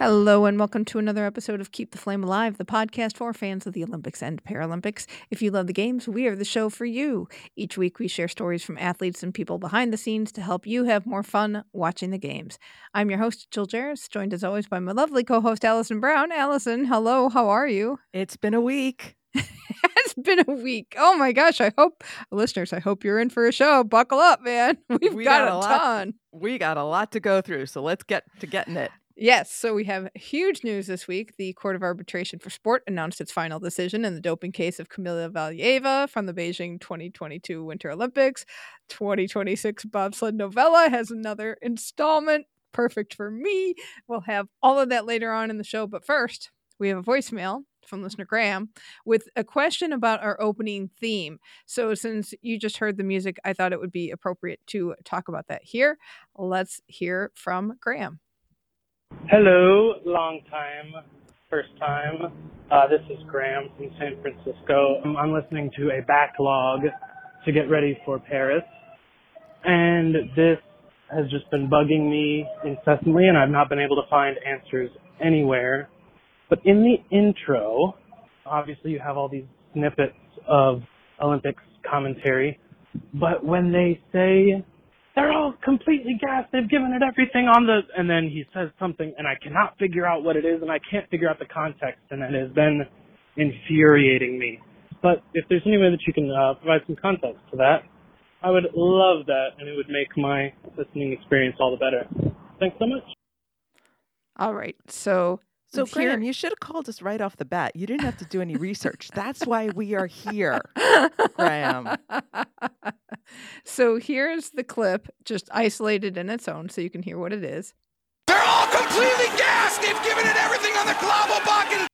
Hello, and welcome to another episode of Keep the Flame Alive, the podcast for fans of the Olympics and Paralympics. If you love the games, we are the show for you. Each week, we share stories from athletes and people behind the scenes to help you have more fun watching the games. I'm your host, Jill Jaracz, joined as always by my lovely co host, Allison Brown. Allison, hello, how are you? It's been a week. it's been a week. Oh my gosh, I hope, listeners, I hope you're in for a show. Buckle up, man. We've We got, got a lot. ton. We got a lot to go through, so let's get to getting it. Yes, so we have huge news this week. The Court of Arbitration for Sport announced its final decision in the doping case of Kamila Valieva from the Beijing 2022 Winter Olympics. 2026 bobsled novella has another installment. Perfect for me. We'll have all of that later on in the show, but first, we have a voicemail from listener Graham with a question about our opening theme. So, since you just heard the music, I thought it would be appropriate to talk about that here. Let's hear from Graham. Hello, long time, first time. Uh, this is Graham from San Francisco. Um, I'm listening to a backlog to get ready for Paris, and this has just been bugging me incessantly, and I've not been able to find answers anywhere. But in the intro, obviously you have all these snippets of Olympics commentary, but when they say they're all completely gassed. They've given it everything on the, and then he says something, and I cannot figure out what it is, and I can't figure out the context, and it has been infuriating me. But if there's any way that you can uh, provide some context to that, I would love that, and it would make my listening experience all the better. Thanks so much. All right. So, So, here- Graham, you should have called us right off the bat. You didn't have to do any research. That's why we are here. Graham. so here's the clip, just isolated in its own, so you can hear what it is. They're all completely gassed! They've given it everything on the Klabobakken!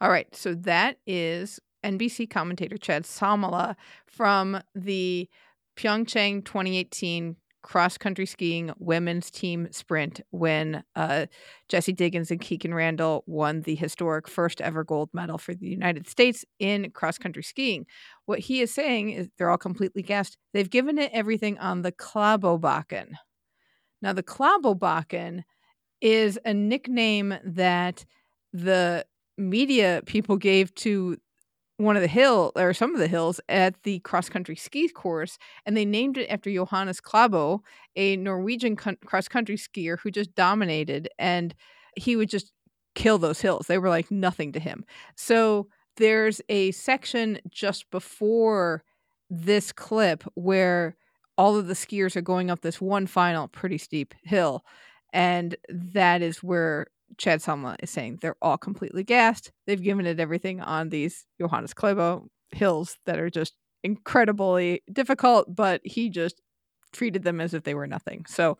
All right. So that is NBC commentator Chad Salmela from the Pyeongchang 2018 cross country skiing women's team sprint when uh, Jessie Diggins and Kikkan Randall won the historic first ever gold medal for the United States in cross country skiing. What he is saying is they're all completely gassed. They've given it everything on the Klabobakken. Now, the Klabobakken is a nickname that the media people gave to one of the hill or some of the hills at the cross country ski course and they named it after Johannes Klæbo, a Norwegian cross country skier who just dominated and he would just kill those hills. They were like nothing to him. So there's a section just before this clip where all of the skiers are going up this one final pretty steep hill and that is where Chad Salmela is saying they're all completely gassed. They've given it everything on these Johannes Klæbo hills that are just incredibly difficult, but he just treated them as if they were nothing. So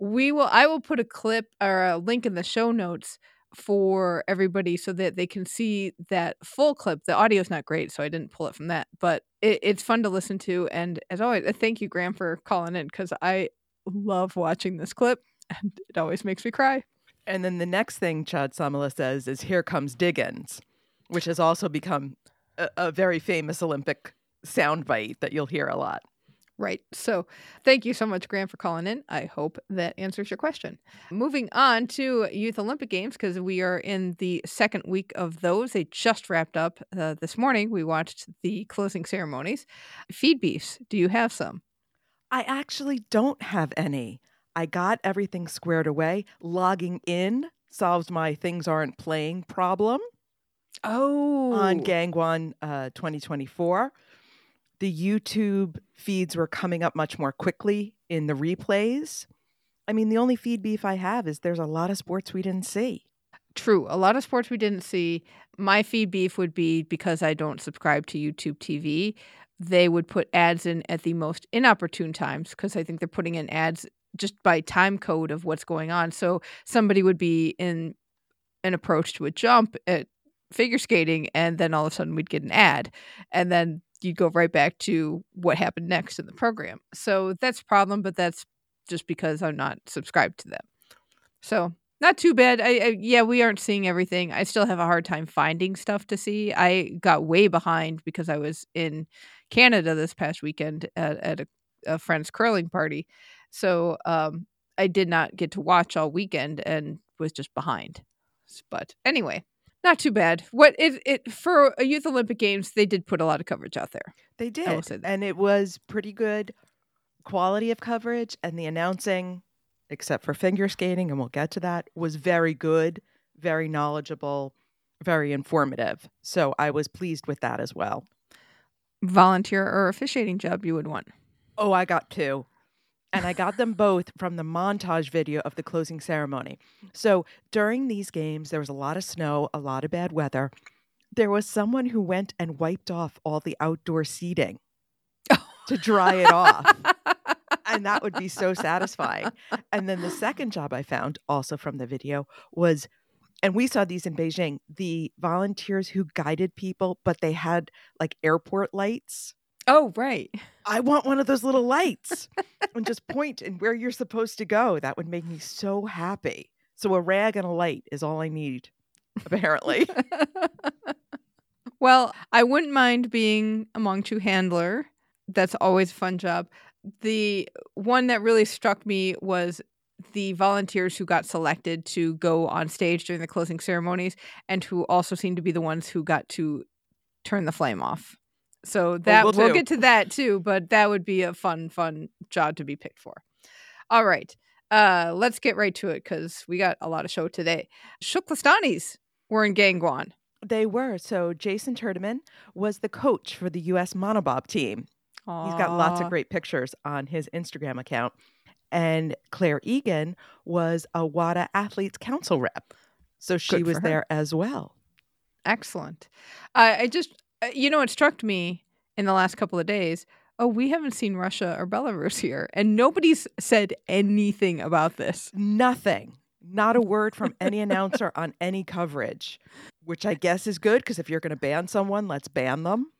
we will I will put a clip or a link in the show notes for everybody so that they can see that full clip. The audio is not great, so I didn't pull it from that, but it, it's fun to listen to. And as always, uh, thank you, Graham, for calling in because I love watching this clip and it always makes me cry. And then the next thing Chad Salmela says is, Here comes Diggins, which has also become a, a very famous Olympic soundbite that you'll hear a lot. Right. So thank you so much, Graham, for calling in. I hope that answers your question. Moving on to Youth Olympic Games, because we are in the second week of those. They just wrapped up uh, this morning. We watched the closing ceremonies. Feed beefs. Do you have some? I actually don't have any. I got everything squared away. Logging in solves my things aren't playing problem Oh. on Gangwon uh, 2024. The YouTube feeds were coming up much more quickly in the replays. I mean, the only feed beef I have is there's a lot of sports we didn't see. True. A lot of sports we didn't see. My feed beef would be because I don't subscribe to YouTube TV. They would put ads in at the most inopportune times because I think they're putting in ads just by time code of what's going on. So somebody would be in an approach to a jump at figure skating, and then all of a sudden we'd get an ad, and then you'd go right back to what happened next in the program. So that's a problem, but that's just because I'm not subscribed to them. So not too bad. I, I yeah, we aren't seeing everything. I still have a hard time finding stuff to see. I got way behind because I was in Canada this past weekend at, at a, a friend's curling party. So um, I did not get to watch all weekend and was just behind. But anyway, not too bad. What it it for a Youth Olympic Games, they did put a lot of coverage out there. They did. And it was pretty good quality of coverage. And the announcing, except for figure skating, and we'll get to that, was very good, very knowledgeable, very informative. So I was pleased with that as well. Volunteer or officiating job you would want. Oh, I got two. And I got them both from the montage video of the closing ceremony. So during these games, there was a lot of snow, a lot of bad weather. There was someone who went and wiped off all the outdoor seating to dry it off. and that would be so satisfying. And then the second job I found, also from the video, was and we saw these in Beijing, the volunteers who guided people, but they had like airport lights. Oh, right. I want one of those little lights and just point and where you're supposed to go. That would make me so happy. So a rag and a light is all I need, apparently. well, I wouldn't mind being a Moongcho handler. That's always a fun job. The one that really struck me was the volunteers who got selected to go on stage during the closing ceremonies and who also seemed to be the ones who got to turn the flame off. So that will we'll do. get to that too, but that would be a fun, fun job to be picked for. All right. Uh, let's get right to it because we got a lot of show today. Shuklastanis were in Gangwon. they were. So Jason Turdeman was the coach for the U.S. monobob team. He's got lots of great pictures on his Instagram account. And Claire Egan was a WADA Athletes Council rep. So she Good was her. there as well. Excellent. I I just, uh, Uh, you know, it struck me in the last couple of days. Oh, we haven't seen Russia or Belarus here, and nobody's said anything about this. Nothing, not a word from any announcer on any coverage, which I guess is good because if you're going to ban someone, let's ban them.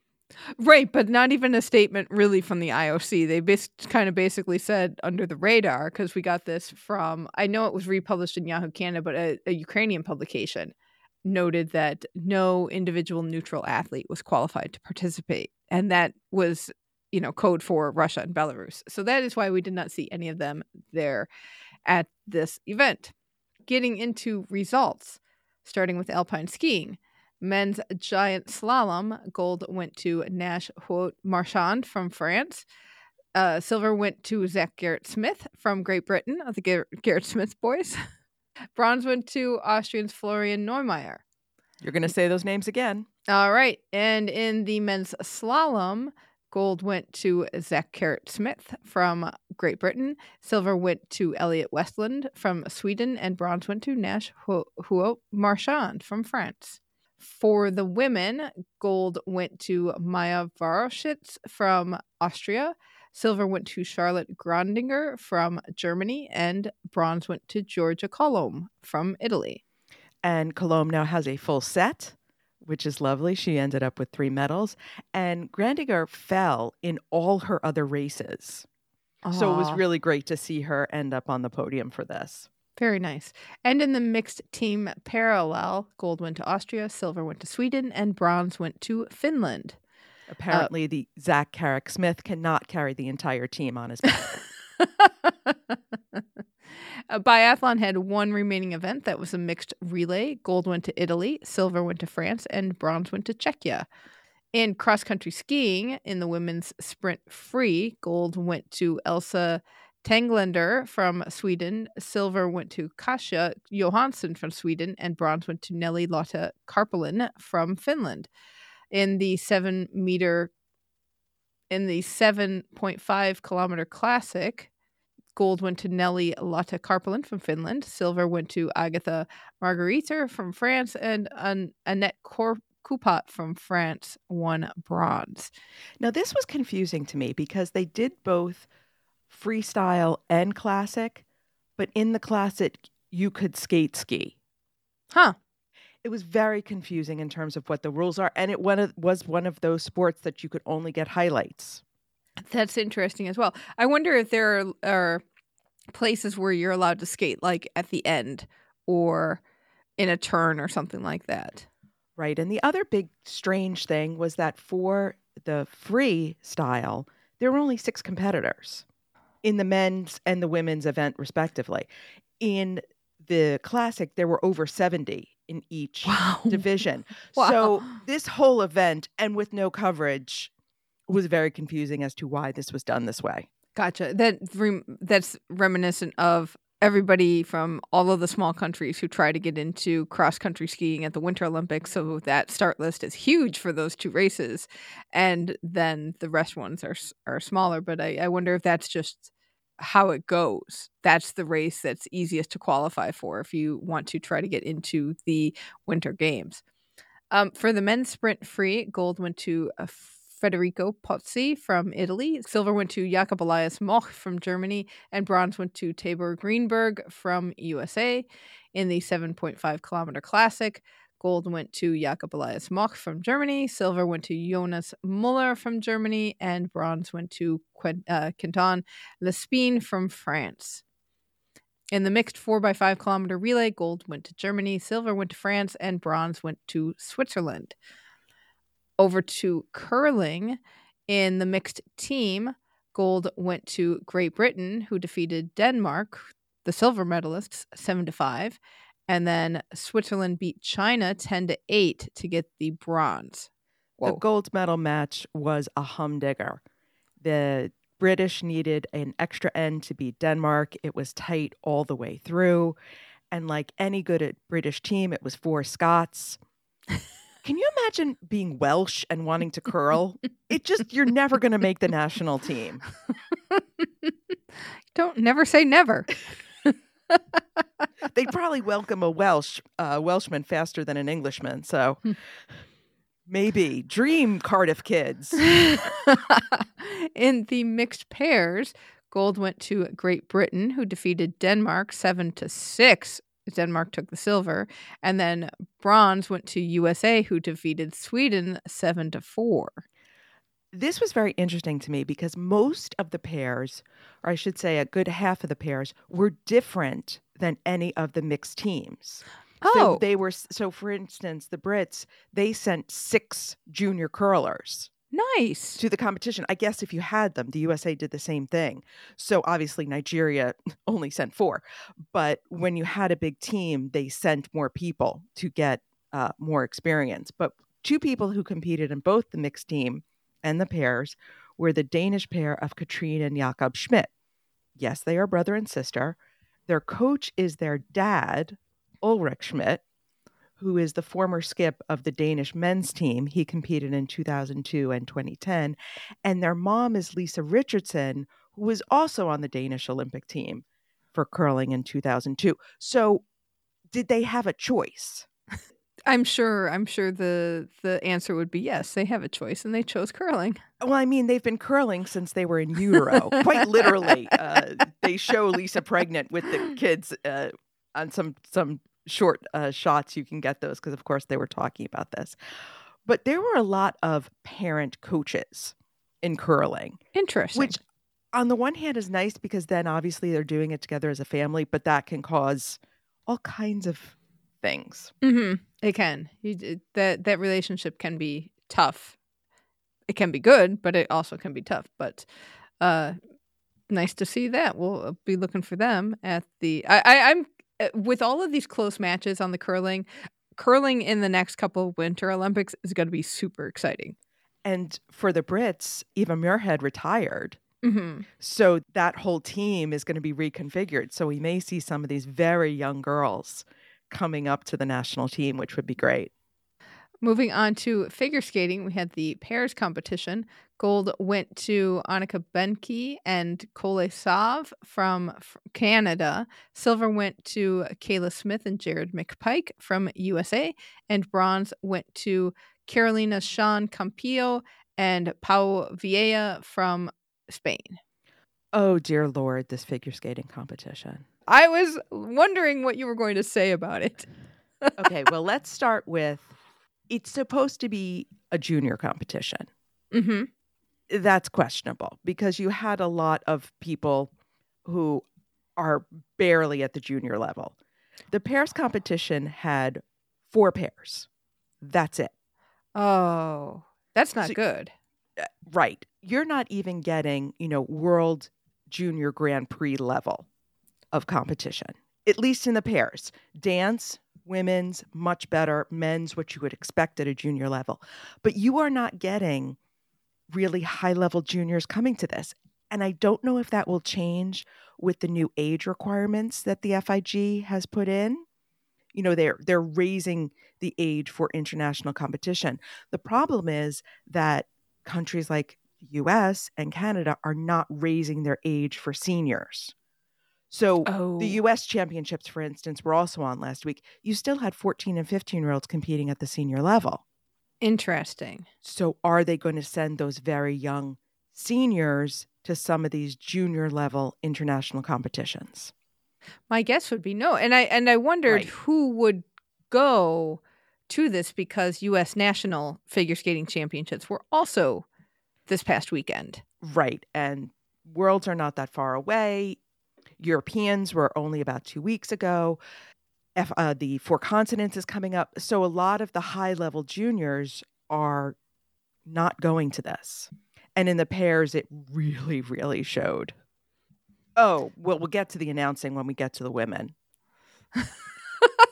Right, but not even a statement really from the IOC. They bas- kind of basically said under the radar because we got this from, I know it was republished in Yahoo Canada, but a, a Ukrainian publication noted that no individual neutral athlete was qualified to participate. And that was, you know, code for Russia and Belarus. So that is why we did not see any of them there at this event. Getting into results, starting with alpine skiing. Men's giant slalom gold went to Nash Huot Marchand from France. Uh, silver went to Zach Carrick Smith from Great Britain, of the Gar- Carrick Smith boys. Bronze went to Austrian's Florian Neumeier. You're going to say those names again. All right. And in the men's slalom, gold went to Zach Carrick Smith from Great Britain. Silver went to Elliot Westland from Sweden. And bronze went to Nash Huot Marchand from France. For the women, gold went to Maya Varoshitz from Austria. Silver went to Charlotte Grandinger from Germany. And bronze went to Georgia Colomb from Italy. And Colombe now has a full set, which is lovely. She ended up with three medals. And Grandinger fell in all her other races. So it was really great to see her end up on the podium for this. Very nice. And in the mixed team parallel, gold went to Austria, silver went to Sweden, and bronze went to Finland. Apparently, the Zach Carrick Smith cannot carry the entire team on his back. Uh, Biathlon had one remaining event that was a mixed relay. Gold went to Italy, silver went to France, and bronze went to Czechia. In cross country skiing, in the women's sprint free, gold went to Elsa Tenglander from Sweden, silver went to Kasia Johansson from Sweden, and bronze went to Nelly Lotta Karpelin from Finland. In the seven meter, in the 7.5 kilometer classic, Gold went to Nelly Lotta Karpelin from Finland. Silver went to Agatha Margariter from France. And An- Annette Cor- Coupat from France won bronze. now, this was confusing to me because they did both freestyle and classic, but in the classic, you could skate ski. Huh. It was very confusing in terms of what the rules are, and it one of, was one of those sports that you could only get highlights. That's interesting as well. I wonder if there are, are places where you're allowed to skate, like at the end or in a turn or something like that. Right. And the other big strange thing was that for the free style, there were only six competitors in the men's and the women's event, respectively. In the classic, there were over 70 in each Wow. division. Wow. So this whole event, and with no coverage, was very confusing as to why this was done this way. Gotcha. That that's reminiscent of everybody from all of the small countries who try to get into cross country skiing at the Winter Olympics. So that start list is huge for those two races, and then the rest ones are are smaller. But I, I wonder if that's just how it goes. That's the race that's easiest to qualify for if you want to try to get into the Winter Games. Um, for the men's sprint free, gold went to uh, Federico Pozzi from Italy. Silver went to Jakob Elias Moch from Germany, and bronze went to Tabor Greenberg from USA. In the 7.5 kilometer classic, gold went to Jakob Elias Moch from Germany, silver went to Jonas Muller from Germany, and bronze went to Quen- uh, Quentin Lespine from France. In the mixed 4x5 kilometer relay, gold went to Germany, silver went to France, and bronze went to Switzerland. Over to curling in the mixed team, gold went to Great Britain, who defeated Denmark, the silver medalists, 7 to 5. And then Switzerland beat China 10 to 8 to get the bronze. The gold medal match was a humdinger. The British needed an extra end to beat Denmark. It was tight all the way through. And like any good at British team, it was four Scots. Can you imagine being Welsh and wanting to curl? It just, you're never going to make the national team. Don't never say never. They'd probably welcome a Welsh uh, Welshman faster than an Englishman. So maybe dream Cardiff kids. in the mixed pairs, gold went to Great Britain, who defeated Denmark 7 to 6. Denmark took the silver, and then bronze went to USA, who defeated Sweden 7 to 4. This was very interesting to me because most of the pairs, or I should say a good half of the pairs, were different than any of the mixed teams. So Oh. they were so for instance, the Brits, they sent six junior curlers Nice. to the competition. I guess if you had them, the USA did the same thing. So obviously Nigeria only sent four. But when you had a big team, they sent more people to get uh, more experience. But two people who competed in both the mixed team and the pairs were the Danish pair of Katrine and Jakob Schmidt. Yes, they are brother and sister. Their coach is their dad, Ulrich Schmidt, who is the former skip of the Danish men's team. He competed in 2002 and 2010. And their mom is Lisa Richardson, who was also on the Danish Olympic team for curling in 2002. So, did they have a choice? I'm sure I'm sure the the answer would be yes, they have a choice and they chose curling. Well, I mean, they've been curling since they were in utero, quite literally. Uh, they show Lisa pregnant with the kids uh, on some some short uh, shots. You can get those because, of course, they were talking about this. But there were a lot of parent coaches in curling, Interesting. which, on the one hand, is nice because then obviously they're doing it together as a family, but that can cause all kinds of things. hmm It can. You, that that relationship can be tough. It can be good, but it also can be tough. But uh, nice to see that. We'll uh, be looking for them at the. I, I I'm uh, with all of these close matches on the curling. Curling in the next couple of Winter Olympics is going to be super exciting. And for the Brits, Eva Muirhead retired. hmm So that whole team is going to be reconfigured. So we may see some of these very young girls coming up to the national team, which would be great. Moving on to figure skating, we had the pairs competition. Gold went to Annika Behnke and Kole Sauve from Canada. Silver went to Kayla Smith and Jared McPike from USA. And bronze went to Carolina Sean Campillo and Pau Vieja from Spain. Oh, dear Lord, this figure skating competition. I was wondering what you were going to say about it. okay, well, let's start with it's supposed to be a junior competition. hmm That's questionable because you had a lot of people who are barely at the junior level. The pairs competition had four pairs. That's it. Oh, that's not So- good. Uh, Right. You're not even getting, you know, world junior Grand Prix level of competition, at least in the pairs. Dance, women's, much better. Men's, what you would expect at a junior level. But you are not getting really high level juniors coming to this. And I don't know if that will change with the new age requirements that the FIG has put in. You know, they're they're raising the age for international competition. The problem is that countries like the US and Canada are not raising their age for seniors. So Oh, the US championships, for instance, were also on last week. You still had 14 and 15 year olds competing at the senior level. interesting. So are they going to send those very young seniors to some of these junior level international competitions? My guess would be no. And I and I wondered Right. who would go to this because US national figure skating championships were also this past weekend. Right. And worlds are not that far away. Europeans were only about two weeks ago. F, uh, the Four Continents is coming up. So a lot of the high level juniors are not going to this. And in the pairs, it really, really showed. Oh, well, we'll get to the announcing when we get to the women.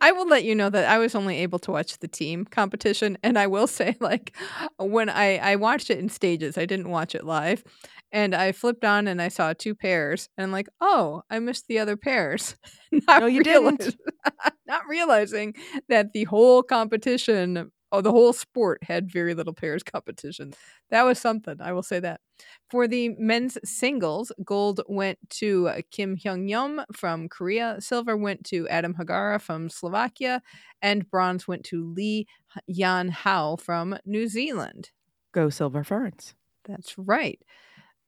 I will let you know that I was only able to watch the team competition and I will say like when I I watched it in stages, I didn't watch it live. And I flipped on and I saw two pairs and I'm like, "Oh, I missed the other pairs." not No, you didn't. not realizing that the whole competition Oh, the whole sport had very little pairs competition. That was something, I will say that. For the men's singles, gold went to uh, Kim Hyung Yum from Korea, silver went to Adam Hagara from Slovakia, and bronze went to Lee Yan Hao from New Zealand. Go Silver Ferns. That's right.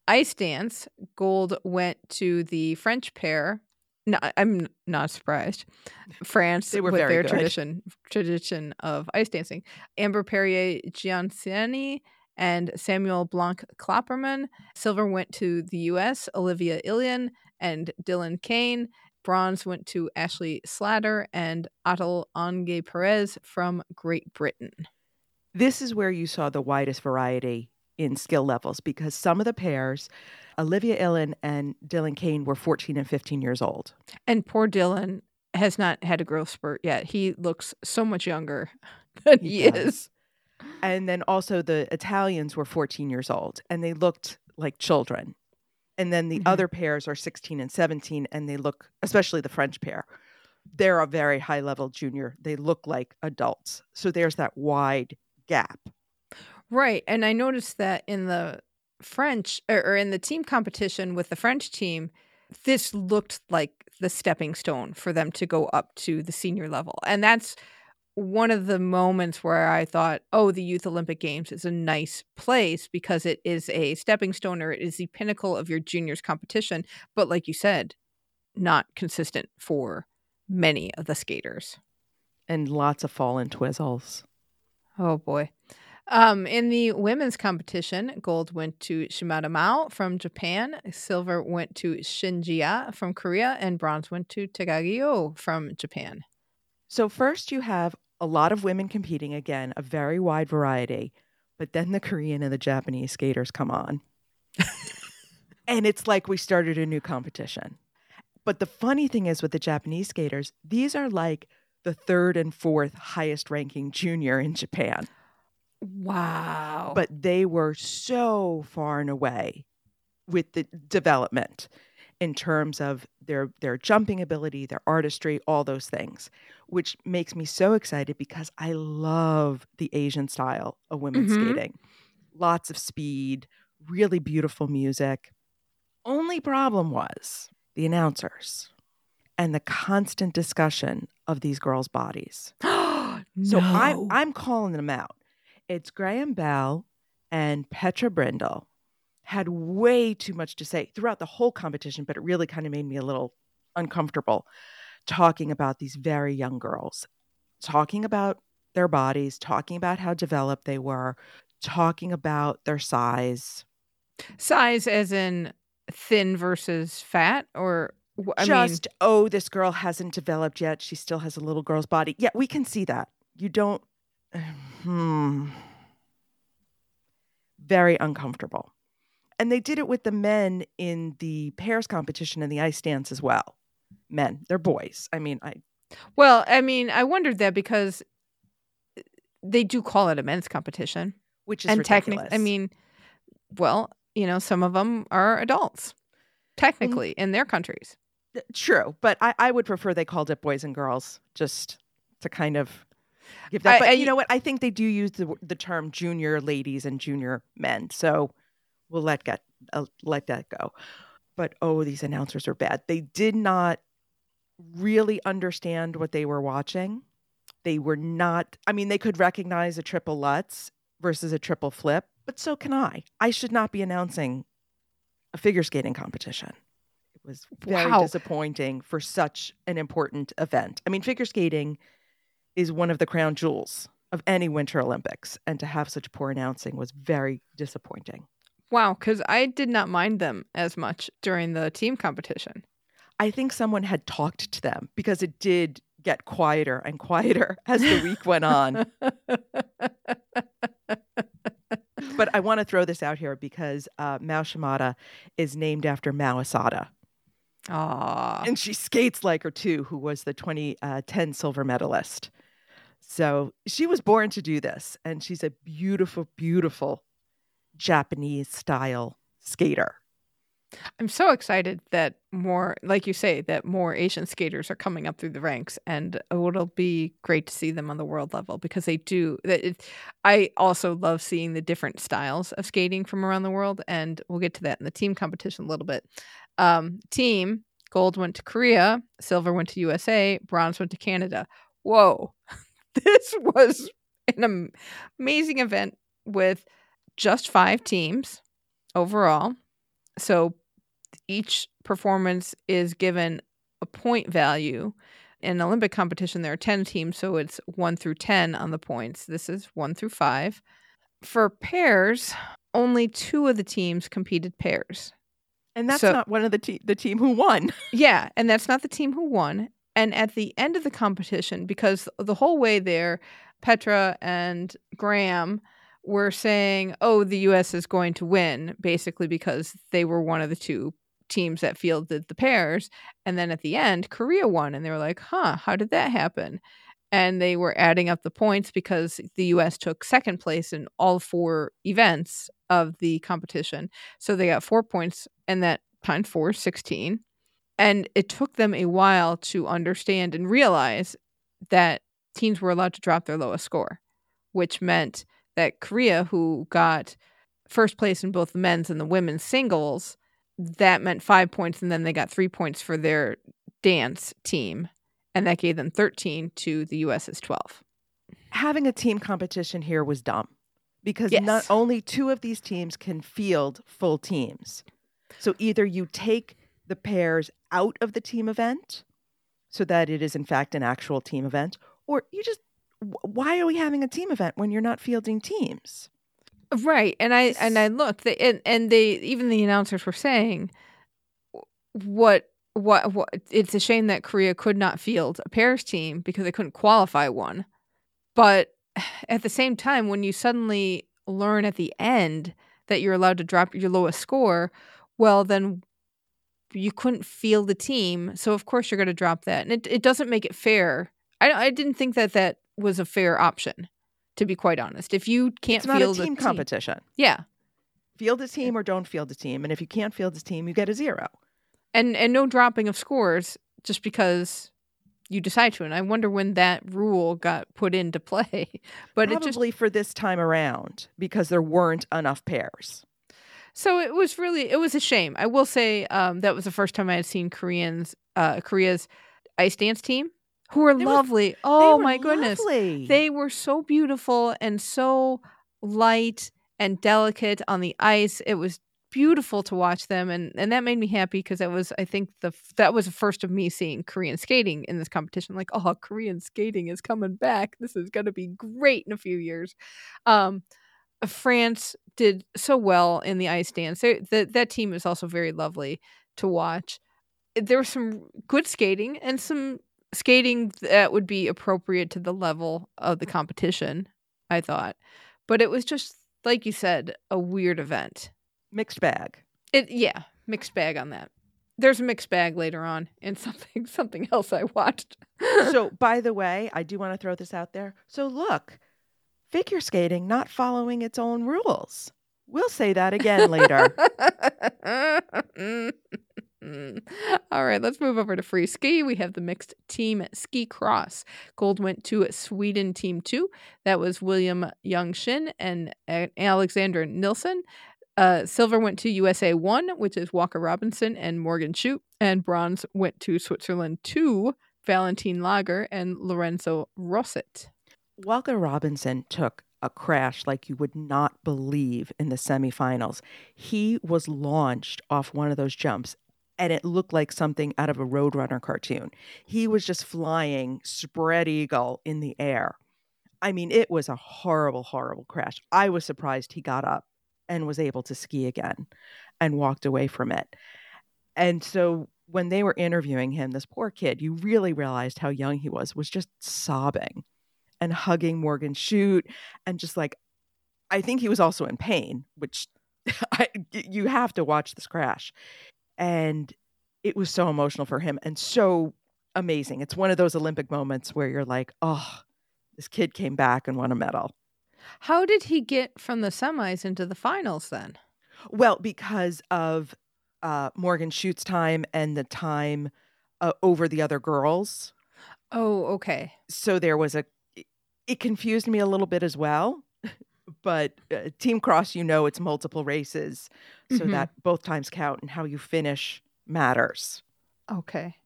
Ice dance, gold went to the French pair. No, I'm not surprised. France They were with very their good. tradition tradition of ice dancing. Amber Perrier Gianesini and Samuel Blanc Klaperman. Silver went to the U.S. Olivia Ilian and Dylan Kane. Bronze went to Ashley Slatter and Atal Ange Perez from Great Britain. This is where you saw the widest variety in skill levels because some of the pairs, Olivia Illen and Dylan Kane, were 14 and 15 years old. And poor Dylan has not had a growth spurt yet. He looks so much younger than he, He is. And then also the Italians were 14 years old and they looked like children. And then the Mhm. other pairs are 16 and 17 and they look, especially the French pair, they're a very high level junior. They look like adults. So there's that wide gap. Right. And I noticed that in the French or, or in the team competition with the French team, this looked like the stepping stone for them to go up to the senior level. And that's one of the moments where I thought, oh, the Youth Olympic Games is a nice place because it is a stepping stone or it is the pinnacle of your juniors competition. But like you said, not consistent for many of the skaters. And lots of fallen twizzles. Oh boy. Um, in the women's competition, gold went to Shimada Mao from Japan, silver went to Shinjia from Korea, and bronze went to Takagi from Japan. So, first, you have a lot of women competing again, a very wide variety, but then the Korean and the Japanese skaters come on. and it's like we started a new competition. But the funny thing is with the Japanese skaters, these are like the third and fourth highest ranking junior in Japan, Wow. but they were so far and away with the development in terms of their their jumping ability, their artistry, all those things, which makes me so excited because I love the Asian style of women's Mhm. skating. Lots of speed, really beautiful music. Only problem was the announcers and the constant discussion of these girls' bodies. So I'm I'm calling them out. It's Graham Bell and Petra Brindle had way too much to say throughout the whole competition, but it really kind of made me a little uncomfortable. talking about these very young girls, talking about their bodies, talking about how developed they were, talking about their size. Size as in thin versus fat or I mean Just, oh, this girl hasn't developed yet. She still has a little girl's body. Yeah, we can see that. You don't. Hmm. Very uncomfortable. And they did it with the men in the pairs competition and the ice dance as well. Men, they're boys. I mean, I well, I mean, I wondered that because they do call it a men's competition. which is and technically, I mean, well, you know, some of them are adults, technically, in their countries. True, but I, I would prefer they called it boys and girls just to kind of give that. I- but I- you know what? I think they do use the the term junior ladies and junior men, so we'll let get uh, let that go. But oh, these announcers are bad. They did not really understand what they were watching. They were not. I mean, they could recognize a triple Lutz versus a triple flip, but so can I. I should not be announcing a figure skating competition. It was very Wow. disappointing for such an important event. I mean, figure skating is one of the crown jewels of any Winter Olympics, and to have such poor announcing was very disappointing. Wow, because I did not mind them as much during the team competition. I think someone had talked to them because it did get quieter and quieter as the week went on. But I want to throw this out here because uh, Mao Shimada is named after Mao Asada. Aw. and she skates like her too, who was the 2010 silver medalist. So she was born to do this, and she's a beautiful, beautiful Japanese style skater. I'm so excited that more, like you say, that more Asian skaters are coming up through the ranks, and it'll be great to see them on the world level because they do. It, I also love seeing the different styles of skating from around the world, and we'll get to that in the team competition a little bit. Um, team gold went to Korea, silver went to USA, bronze went to Canada. Whoa, this was an am- amazing event with just five teams overall. So each performance is given a point value. In Olympic competition, there are 10 teams, so it's 1 through 10 on the points. This is 1 through 5. For pairs, only two of the teams competed pairs. And that's So- not one of the te- the team who won. Yeah, and that's not the team who won. And at the end of the competition, because the whole way there, Petra and Graham were saying, oh, the US is going to win, basically because they were one of the two teams that fielded the pairs. And then at the end, Korea won. And they were like, huh, how did that happen? And they were adding up the points because the US took second place in all four events of the competition. So they got four points, and that times four is 16. And it took them a while to understand and realize that teams were allowed to drop their lowest score, which meant that Korea, who got first place in both the men's and the women's singles, that meant five points. And then they got three points for their dance team. And that gave them 13 to the US's 12. Having a team competition here was dumb because Yes. not only two of these teams can field full teams. So either you take the pairs out of the team event so that it is in fact an actual team event or you just why are we having a team event when you're not fielding teams? Right. And I and I looked they, and and they even the announcers were saying what what what it's a shame that Korea could not field a pairs team because they couldn't qualify one. But at the same time when you suddenly learn at the end that you're allowed to drop your lowest score, well then you couldn't feel the team, so of course you're going to drop that. And it it doesn't make it fair. I I didn't think that that was a fair option to be quite honest. If you can't It's not a field team competition. yeah. Field a team or don't field a team and if you can't field a team you get a zero. and and no dropping of scores just because you decide to and i wonder when that rule got put into play but it just Probably for this time around because there weren't enough pairs. So it was really it was a shame. I will say um that was the first time i had seen koreans uh korea's ice dance team who were They were- lovely. They oh were my goodness. lovely. they were so beautiful and so light and delicate on the ice. It was beautiful to watch them and and that made me happy because that was i think the that was the first of me seeing korean skating in this competition. Like oh korean skating is coming back. This is going to be great in a few years. Um france did so well in the ice dance they, that that team is also very lovely to watch there was some good skating and some skating that would be appropriate to the level of the competition i thought but it was just like you said a weird event Mixed bag. it yeah, mixed bag on that. There's a mixed bag later on in something something else I watched. so, by the way, I do want to throw this out there. So, look, figure skating not following its own rules. We'll say that again later. All right, let's move over to free ski. We have the mixed team ski cross. Gold went to Sweden team two. That was William Young Shin and Alexander Nilsson. Uh, silver went to USA one, which is Walker Robinson and Morgan Shute. And bronze went to Switzerland two, Valentin Lager and Lorenzo Rosset. Walker Robinson took a crash like you would not believe in the semifinals. He was launched off one of those jumps and it looked like something out of a Roadrunner cartoon. He was just flying spread eagle in the air. I mean, it was a horrible, horrible crash. I was surprised he got up and was able to ski again and walked away from it. And so when they were interviewing him, this poor kid, you really realized how young he was, was just sobbing and hugging Morgan Shute and just like I think he was also in pain, which I, you have to watch this crash. And it was so emotional for him and so amazing. It's one of those Olympic moments where you're like, oh, this kid came back and won a medal. How did he get from the semis into the finals then? Well, because of uh, Morgan Schute's time and the time uh, over the other girls. Oh, okay. So there was a, it confused me a little bit as well. But uh, Team Cross, you know, it's multiple races. So Mhm. that both times count and how you finish matters. Okay.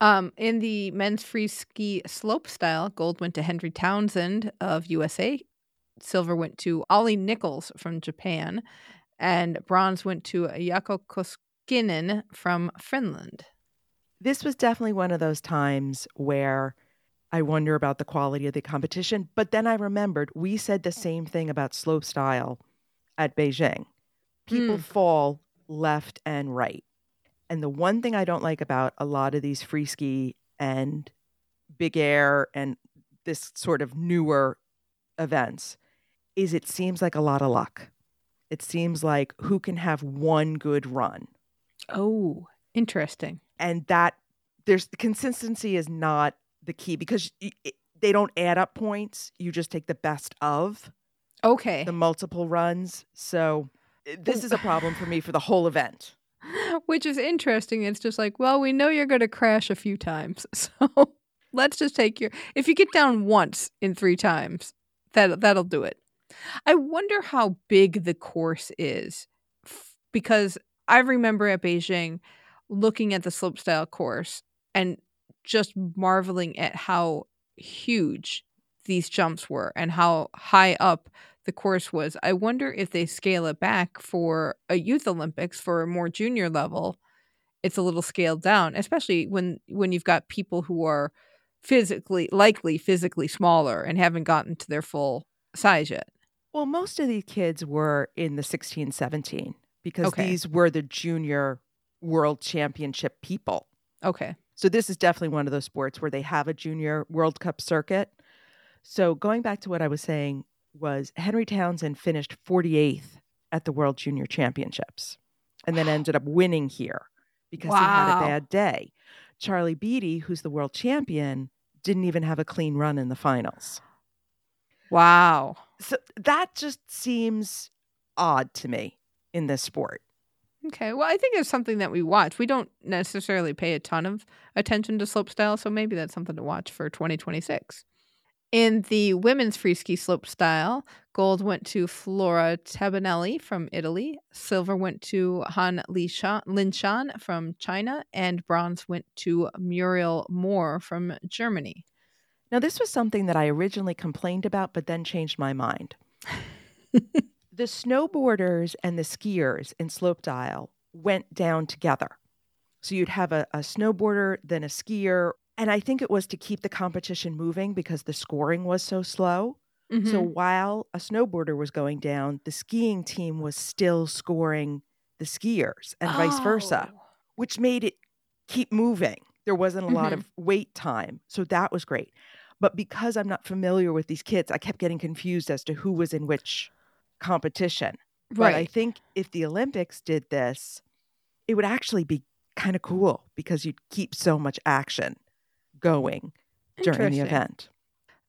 Um, in the men's free ski slope style, gold went to Henry Townsend of USA, silver went to Ollie Nichols from Japan, and bronze went to Jaakko Koskinen from Finland. This was definitely one of those times where I wonder about the quality of the competition. But then I remembered we said the same thing about slope style at Beijing. People Hmm. fall left and right. And the one thing I don't like about a lot of these free ski and big air and this sort of newer events is it seems like a lot of luck. It seems like who can have one good run Oh, interesting. and that there's the consistency is not the key because it, they don't add up points you just take the best of Okay. the multiple runs so uh, this is a problem for me for the whole event Which is interesting. It's just like, well, we know you're going to crash a few times. So let's just take your if you get down once in 3 times, that that'll do it. I wonder how big the course is f- because I remember at Beijing looking at the slopestyle course and just marveling at how huge these jumps were and how high up the course was. I wonder if they scale it back for a youth Olympics for a more junior level. It's a little scaled down, especially when when you've got people who are physically likely physically smaller and haven't gotten to their full size yet. well most of these kids were in the 16 17 because Okay. these were the junior world championship people Okay. So this is definitely one of those sports where they have a junior world cup circuit. So going back to what i was saying was henry townsend finished 48th at the world junior championships and then ended up winning here because he had a bad day. Charlie beatty who's the world champion didn't even have a clean run in the finals. Wow. so that just seems odd to me in this sport Okay. Well, I think it's something that we watch. We don't necessarily pay a ton of attention to slopestyle, so maybe that's something to watch for 2026. In the women's free ski slopestyle, gold went to Flora Tabanelli from Italy, silver went to Han Linshan from China, and bronze went to Muriel Moore from Germany. Now, this was something that I originally complained about, but then changed my mind. the snowboarders and the skiers in slopestyle went down together. So you'd have a, a snowboarder, then a skier. And I think it was to keep the competition moving because the scoring was so slow. So Mhm. while a snowboarder was going down, the skiing team was still scoring the skiers and vice versa, Oh. which made it keep moving. There wasn't a lot Mhm. of wait time. So that was great. But because I'm not familiar with these kids, I kept getting confused as to who was in which competition. But I think if the Olympics did this, it would actually be kind of cool because you'd keep so much action going during the event.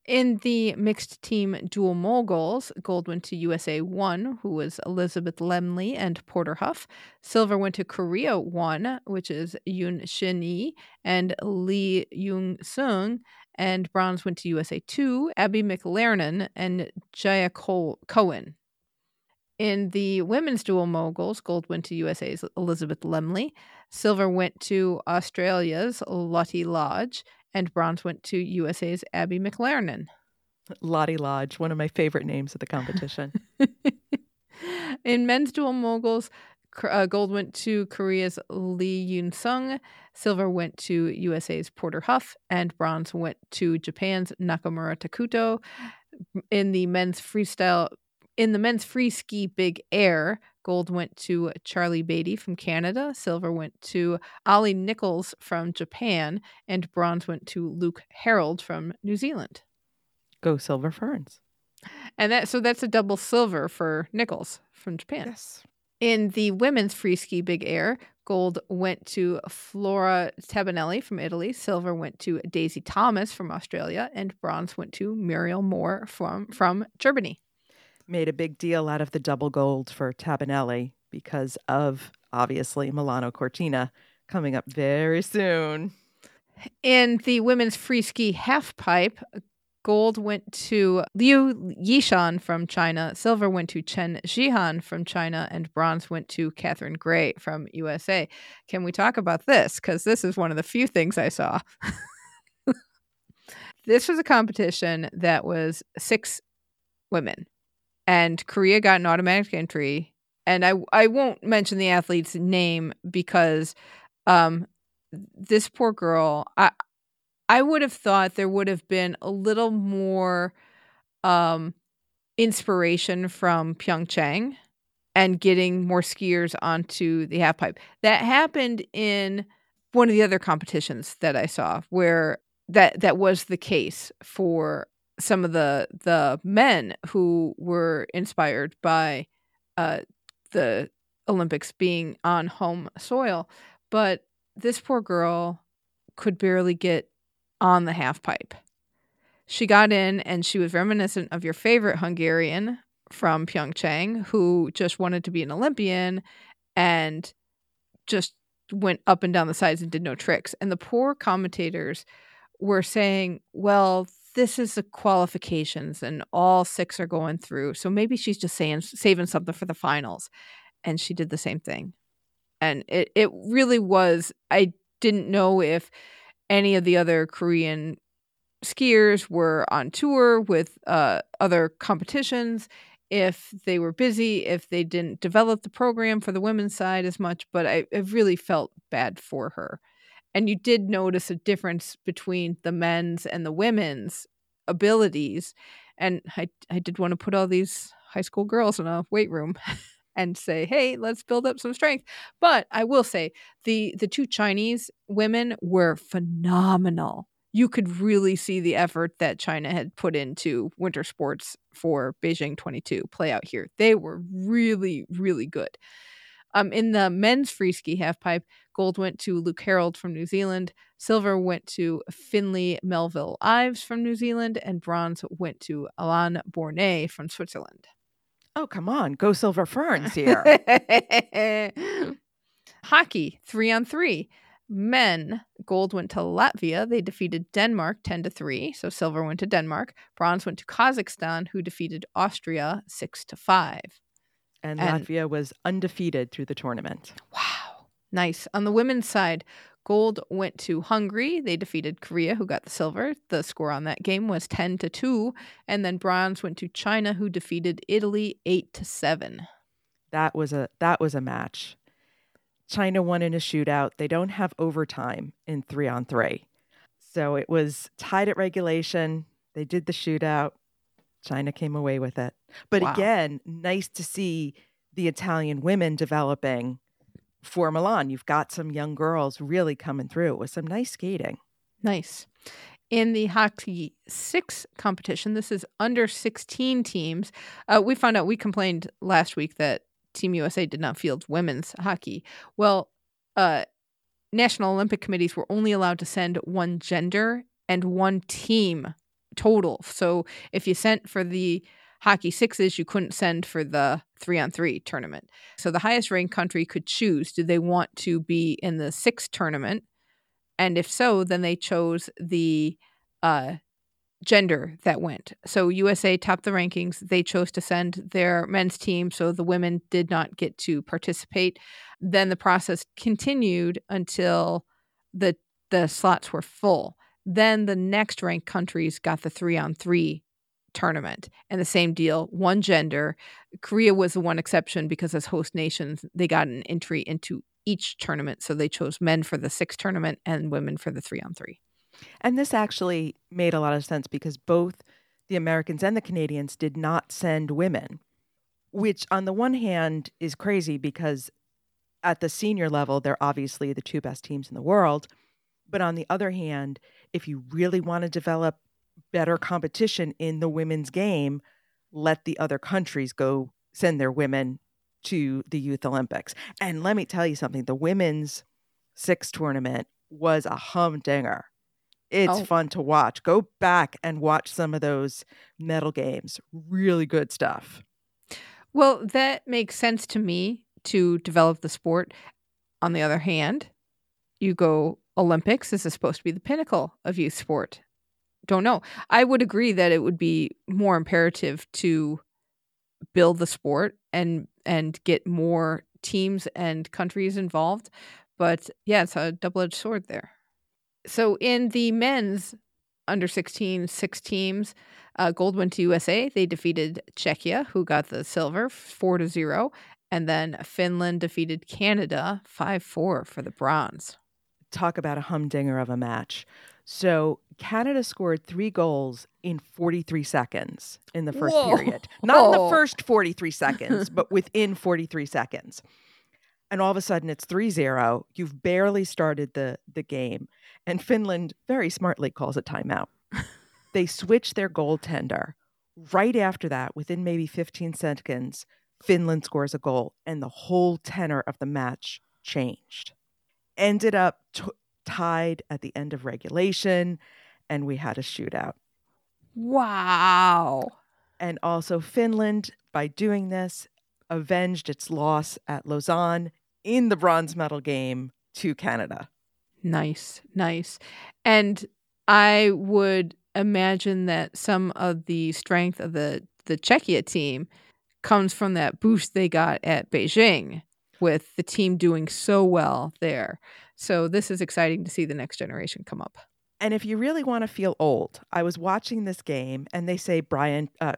In the mixed team dual moguls, gold went to USA 1, who was Elizabeth Lemley and Porter Huff. Silver went to Korea 1, which is Yoon Shin Yi and Lee Jung Sung. And bronze went to USA 2, Abby McLernan and Jaya Col- Cohen. In the women's dual moguls, gold went to USA's Elizabeth Lemley, silver went to Australia's Lottie Lodge, and bronze went to USA's Abby McLernan. Lottie Lodge, one of my favorite names of the competition. In men's dual moguls, uh, gold went to Korea's Lee Yoon Sung, silver went to USA's Porter Huff, and bronze went to Japan's Nakamura Takuto. In the men's freestyle, in the men's free ski big air, gold went to Charlie Beatty from Canada, silver went to Ollie Nichols from Japan, and bronze went to Luke Harrold from New Zealand. Go Silver Ferns. And that so that's a double silver for Nichols from Japan. Yes. In the women's free ski big air, gold went to Flora Tabanelli from Italy, silver went to Daisy Thomas from Australia, and bronze went to Muriel Moore from from Germany. Made a big deal out of the double gold for Tabanelli because of obviously Milano Cortina coming up very soon. In the women's free ski half pipe, gold went to Liu Yishan from China, silver went to Chen Jihan from China, and bronze went to Catherine Gray from USA. Can we talk about this? Because this is one of the few things I saw. this was a competition that was six women, and Korea got an automatic entry. And I I won't mention the athlete's name because um this poor girl I I would have thought there would have been a little more um inspiration from Pyeongchang and getting more skiers onto the half pipe. That happened in one of the other competitions that I saw where that that was the case for some of the the men who were inspired by uh the Olympics being on home soil, but this poor girl could barely get on the half pipe. She got in and she was reminiscent of your favorite Hungarian from Pyeongchang who just wanted to be an Olympian and just went up and down the sides and did no tricks. And the poor commentators were saying, well, this is the qualifications and all six are going through. So maybe she's just saying saving something for the finals. And she did the same thing. And it, it really was I didn't know if any of the other Korean skiers were on tour with uh, other competitions, if they were busy, if they didn't develop the program for the women's side as much, but I, I really felt bad for her. And you did notice a difference between the men's and the women's abilities. And I, I did want to put all these high school girls in a weight room and say, hey, let's build up some strength. But I will say the the two Chinese women were phenomenal. You could really see the effort that China had put into winter sports for Beijing 22 play out here. They were really, really good. Um, in the men's free ski halfpipe, gold went to Luke Harrold from New Zealand, silver went to Finley Melville Ives from New Zealand, and bronze went to Alain Bornet from Switzerland. Oh, come on. Go Silver Ferns here. Hockey, three on three. Men, gold went to Latvia. They defeated Denmark 10 to 3. So silver went to Denmark. Bronze went to Kazakhstan, who defeated Austria 6 to 5. and And- Latvia was undefeated through the tournament. Wow. Nice. On the women's side, Gold went to Hungary. They defeated Korea, who got the silver. The score on that game was 10 to 2. And then bronze went to China, who defeated Italy 8 to 7. That was a that was a match. China won in a shootout. They don't have overtime in 3 on 3. So it was tied at regulation. They did the shootout. China came away with it. But Wow. again, nice to see the Italian women developing for Milan. You've got some young girls really coming through with some nice skating. Nice. In the hockey six competition, this is under 16 teams. Uh, we found out, we complained last week that Team USA did not field women's hockey. Well, uh, National Olympic committees were only allowed to send one gender and one team total. So if you sent for the hockey sixes, you couldn't send for the three on three tournament. So the highest ranked country could choose do they want to be in the six tournament? And if so, then they chose the uh, gender that went. So USA topped the rankings. They chose to send their men's team, so the women did not get to participate. Then the process continued until the the slots were full. Then the next ranked countries got the three on three tournament and the same deal one gender korea was the one exception because as host nations they got an entry into each tournament so they chose men for the six tournament and women for the three on three And this actually made a lot of sense because both the Americans and the Canadians did not send women, which on the one hand is crazy because at the senior level, they're obviously the two best teams in the world. But on the other hand, if you really want to develop better competition in the women's game, let the other countries go send their women to the Youth Olympics. And let me tell you something the women's six tournament was a humdinger. It's Oh. fun to watch. Go back and watch some of those medal games. Really good stuff. well that makes sense to me to develop the sport on the other hand you go olympics this is supposed to be the pinnacle of youth sport don't know. I would agree that it would be more imperative to build the sport and and get more teams and countries involved. But yeah it's a double-edged sword there. So in the men's under 16 six teams uh, gold went to usa they defeated czechia who got the silver 4 to 0 and then finland defeated canada 5-4 for the bronze. Talk about a humdinger of a match. So Canada scored three goals in 43 seconds in the first Whoa. period. Not in the first 43 seconds, but within 43 seconds. And all of a sudden it's 3-0. You've barely started the the game. And Finland very smartly calls a timeout. they switch their goaltender. Right after that, within maybe 15 seconds, Finland scores a goal and the whole tenor of the match changed. Ended up t- tied at the end of regulation and we had a shootout. wow And also, Finland, by doing this, avenged its loss at Lausanne in the bronze medal game to Canada. Nice, nice. And I would imagine that some of the strength of the the Czechia team comes from that boost they got at Beijing with the team doing so well there. So this is exciting to see the next generation come up. And if you really want to feel old, I was watching this game and they say Brian, uh,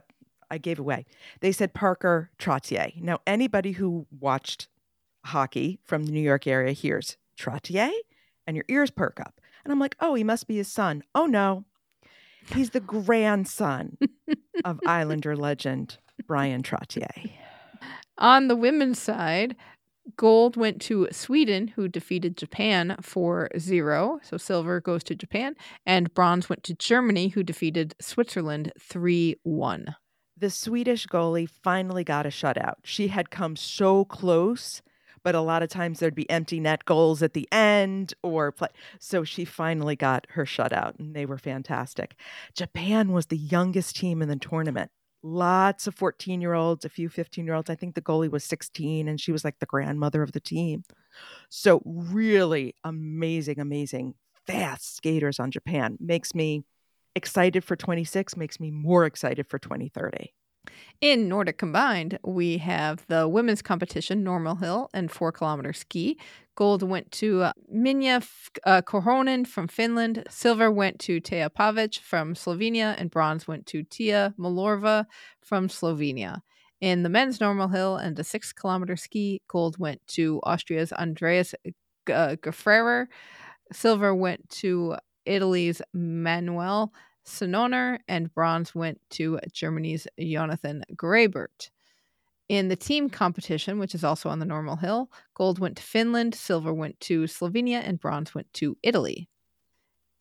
I gave away. They said Parker Trottier. Now, anybody who watched hockey from the New York area hears Trottier and your ears perk up. And I'm like, oh, he must be his son. Oh, no. He's the grandson of Islander legend Bryan Trottier. On the women's side, gold went to Sweden, who defeated Japan for zero. So silver goes to Japan. And bronze went to Germany, who defeated Switzerland 3 1. The Swedish goalie finally got a shutout. She had come so close, but a lot of times there'd be empty net goals at the end or play. So she finally got her shutout and they were fantastic. Japan was the youngest team in the tournament. Lots of 14 year olds, a few 15 year olds. I think the goalie was 16 and she was like the grandmother of the team. So, really amazing, amazing, fast skaters on Japan. Makes me excited for 26, makes me more excited for 2030. In Nordic combined, we have the women's competition, normal hill and four kilometer ski. Gold went to uh, Minja uh, Korhonen from Finland. Silver went to Teja Pavic from Slovenia, and bronze went to Tia Malorva from Slovenia. In the men's normal hill and the six kilometer ski, gold went to Austria's Andreas G- uh. Silver went to Italy's Manuel Sinoner, and bronze went to Germany's Jonathan Greibert. In the team competition, which is also on the normal hill, gold went to Finland, silver went to Slovenia, and bronze went to Italy.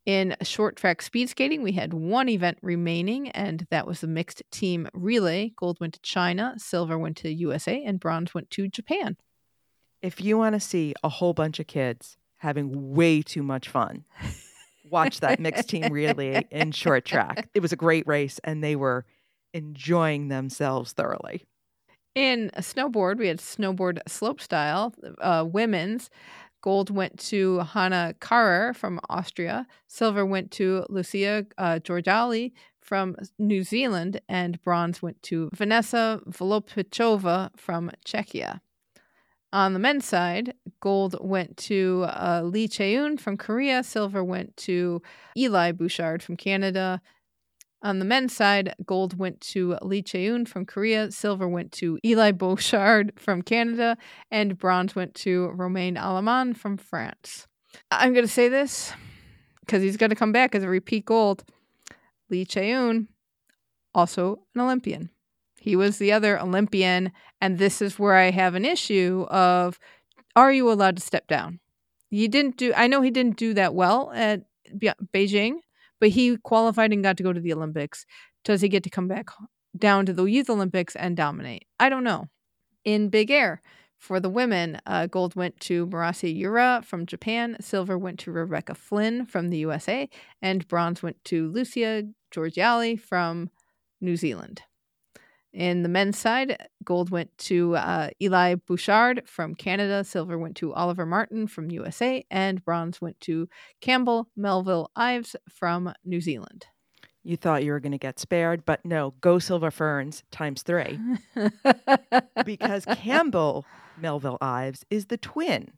In short track speed skating, we had one event remaining, and that was the mixed team relay. Gold went to China, silver went to USA, and bronze went to Japan. If you want to see a whole bunch of kids having way too much fun, watch that mixed team relay in short track. It was a great race, and they were enjoying themselves thoroughly. In snowboard, we had snowboard slope style, uh, women's. Gold went to Hannah Karer from Austria. Silver went to Lucia uh, Georgali from New Zealand. And bronze went to Vanessa Volopichova from Czechia. On the men's side, gold went to uh, Lee Cheun from Korea. Silver went to Eli Bouchard from Canada. On the men's side, gold went to Lee Cheun from Korea, silver went to Eli Bouchard from Canada, and bronze went to Romain Aleman from France. I'm going to say this because he's going to come back as a repeat gold. Lee Cheun, also an Olympian. He was the other Olympian, and this is where I have an issue of are you allowed to step down? He didn't do I know he didn't do that well at Beijing, but he qualified and got to go to the Olympics. Does he get to come back down to the Youth Olympics and dominate? I don't know. In Big Air, for the women, uh, gold went to Marasi Yura from Japan, silver went to Rebecca Flynn from the USA, and bronze went to Lucia Georgiali from New Zealand. In the men's side, gold went to uh, Eli Bouchard from Canada, silver went to Oliver Martin from USA, and bronze went to Campbell Melville Ives from New Zealand. You thought you were going to get spared, but no, go Silver Ferns times three. because Campbell Melville Ives is the twin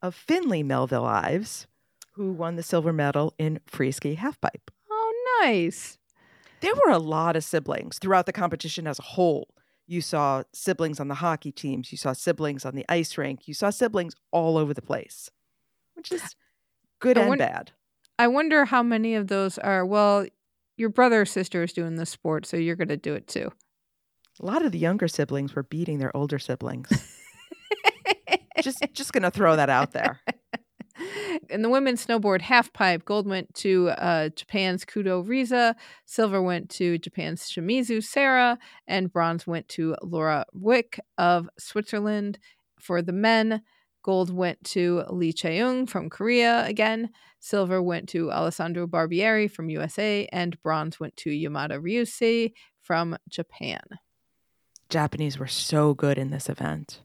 of Finley Melville Ives, who won the silver medal in free ski halfpipe. oh, nice. There were a lot of siblings throughout the competition as a whole. You saw siblings on the hockey teams, you saw siblings on the ice rink, you saw siblings all over the place, which is good I and won- bad. I wonder how many of those are, well, your brother or sister is doing this sport, so you're going to do it too. A lot of the younger siblings were beating their older siblings. just just going to throw that out there. In the women's snowboard half pipe, gold went to uh, Japan's Kudo Riza, silver went to Japan's Shimizu Sarah, and bronze went to Laura Wick of Switzerland. For the men, gold went to Lee Cheung from Korea again, silver went to Alessandro Barbieri from USA, and bronze went to Yamada Ryusei from Japan. Japanese were so good in this event.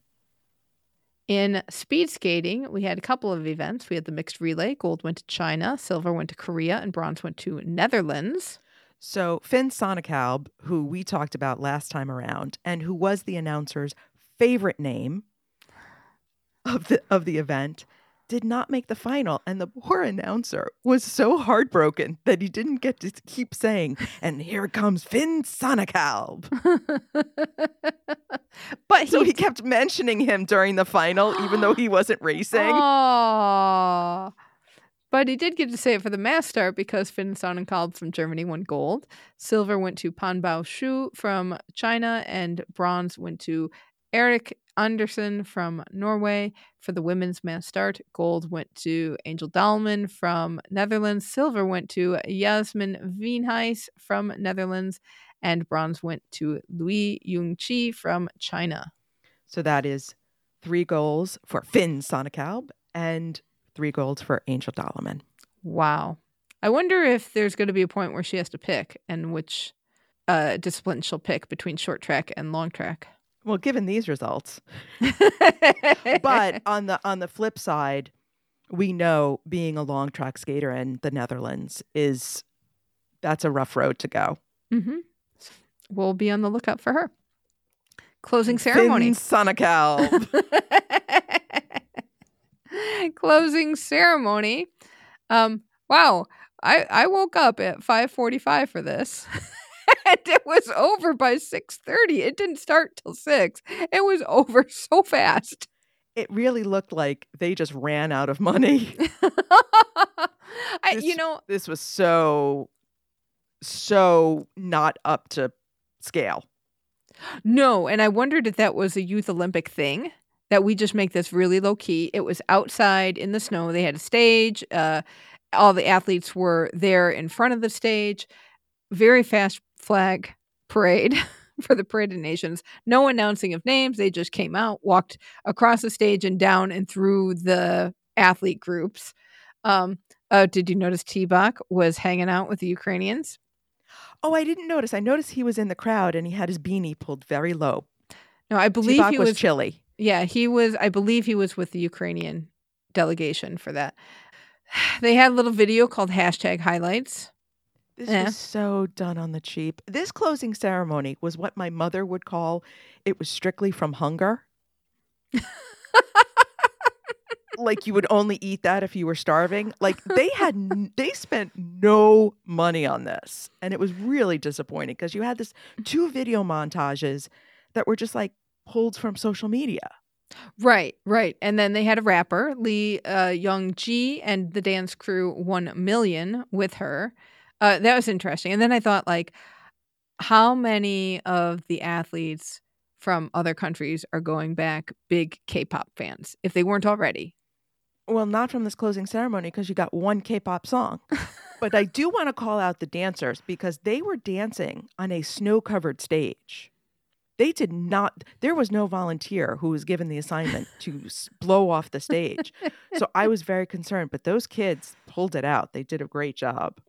In speed skating, we had a couple of events. We had the mixed relay. Gold went to China, silver went to Korea, and bronze went to Netherlands. So Finn Sonnenkalb, who we talked about last time around, and who was the announcer's favorite name of the of the event, did not make the final. And the poor announcer was so heartbroken that he didn't get to keep saying, and here comes Finn Sonnenkalb. but So he, he kept mentioning him during the final, even though he wasn't racing. Aw. But he did get to say it for the mass start because Finn Sonnenkalb from Germany won gold. Silver went to Pan Bao Shu from China, and bronze went to Eric Anderson from Norway. For the women's mass start, gold went to Angel Daleman from Netherlands. Silver went to Yasmin Wienhuis from Netherlands, and bronze went to Louis Yung Chi from China. So that is three goals for Finn Sonnenkalb and three goals for Angel Daleman. Wow. I wonder if there's going to be a point where she has to pick and which uh, discipline she'll pick between short track and long track. Well, given these results, but on the on the flip side, we know being a long track skater in the Netherlands is that's a rough road to go. hmm we'll be on the lookout for her. Closing ceremony. Sonocal. Closing ceremony. Um, wow. I, I woke up at 5:45 for this. and it was over by 6:30. It didn't start till 6. It was over so fast. it really looked like they just ran out of money. I, This- you know, this was so, so not up to scale. No, and I wondered if that was a youth Olympic thing that we just make this really low key. It was outside in the snow. They had a stage. Uh, all the athletes were there in front of the stage. Very fast flag parade for the Parade of Nations. No announcing of names. They just came out, walked across the stage and down and through the athlete groups. Um, uh, did you notice T-Bach was hanging out with the Ukrainians? Oh, I didn't notice. I noticed he was in the crowd and he had his beanie pulled very low. No, I believe T-Bach he was, was chilly. Yeah, he was. I believe he was with the Ukrainian delegation for that. They had a little video called hashtag highlights. This Yeah. was so done on the cheap. This closing ceremony was what my mother would call it was strictly from hunger. like you would only eat that if you were starving. Like they had n- they spent no money on this. And it was really disappointing because you had this two video montages that were just like pulled from social media. Right, right. And then they had a rapper, Lee uh, Young Ji, and the dance crew one million with her. Uh, that was interesting. And then I thought, like, how many of the athletes from other countries are going back big K-pop fans if they weren't already? Well, not from this closing ceremony because you got one K-pop song. but I do want to call out the dancers because they were dancing on a snow-covered stage. They did not. There was no volunteer who was given the assignment to blow off the stage. So I was very concerned. But those kids pulled it out. They did a great job.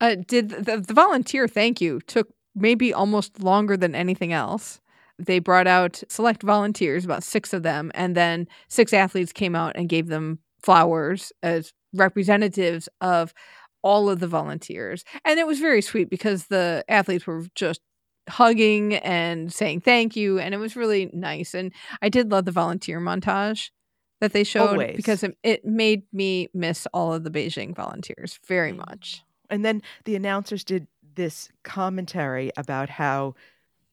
Uh, did the, the volunteer thank you took maybe almost longer than anything else. They brought out select volunteers, about six of them, and then six athletes came out and gave them flowers as representatives of all of the volunteers. And it was very sweet because the athletes were just hugging and saying thank you. And it was really nice. And I did love the volunteer montage that they showed Always. because it, it made me miss all of the Beijing volunteers very much. And then the announcers did this commentary about how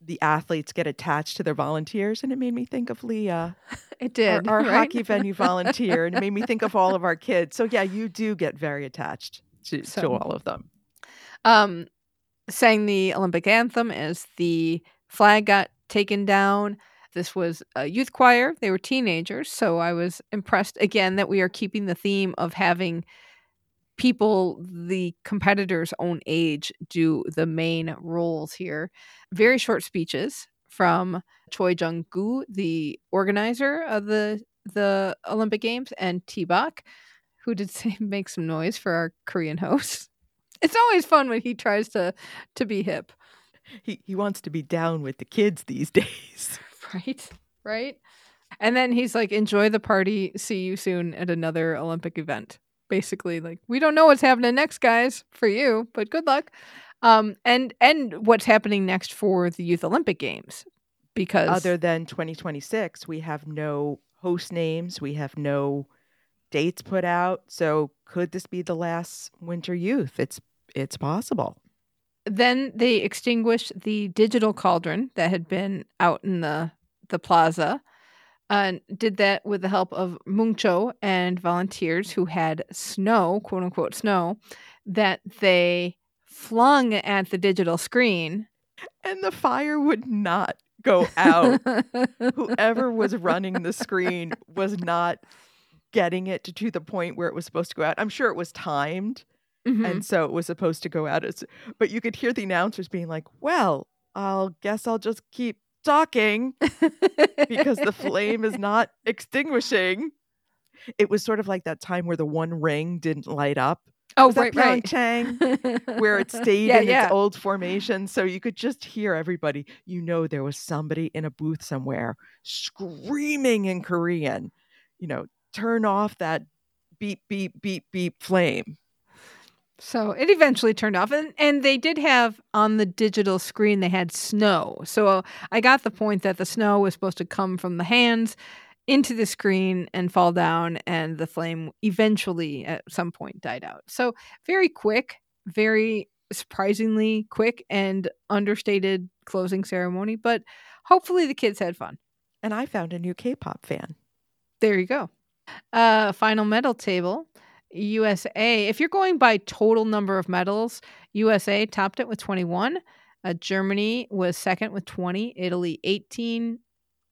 the athletes get attached to their volunteers, and it made me think of Leah. It did. our right? hockey venue volunteer and it made me think of all of our kids. So yeah, you do get very attached to, to all of them. um, sang the Olympic anthem as the flag got taken down. This was a youth choir. They were teenagers. So I was impressed again that we are keeping the theme of having people, the competitors' own age, do the main roles here. Very short speeches from Choi Jung Gu, the organizer of the the Olympic Games, and T-Bach, who did say make some noise for our Korean host. It's always fun when he tries to to be hip, He he wants to be down with the kids these days. right? Right? And then he's like, "Enjoy the party. See you soon at another Olympic event." Basically, like, we don't know what's happening next, guys, for you, but good luck. Um, and and what's happening next for the Youth Olympic Games? Because Other than 2026, we have no host names, we have no dates put out. So could this be the last Winter Youth? It's it's possible. then they extinguished the digital cauldron that had been out in the the plaza and did that with the help of Moongcho and volunteers who had snow, quote unquote snow, that they flung at the digital screen. And the fire would not go out. Whoever was running the screen was not getting it to, to the point where it was supposed to go out. I'm sure it was timed. Mhm. and so it was supposed to go out but you could hear the announcers being like well i'll guess i'll just keep talking because the flame is not extinguishing. It was sort of like that time where the one ring didn't light up. Oh, Was right, right. Pyeongchang, where it stayed Yeah, in yeah. its old formation. So you could just hear everybody. You know there was somebody in a booth somewhere screaming in korean you know turn off that beep beep beep beep flame So it eventually turned off, and and they did have on the digital screen they had snow. So I got the point that the snow was supposed to come from the hands into the screen and fall down, and the flame eventually at some point died out. So very quick, very surprisingly quick and understated closing ceremony, but hopefully the kids had fun. And I found a new K-pop fan. There you go. Uh, final medal table. USA, if you're going by total number of medals, USA topped it with 21. Uh, Germany was second with 20, Italy 18,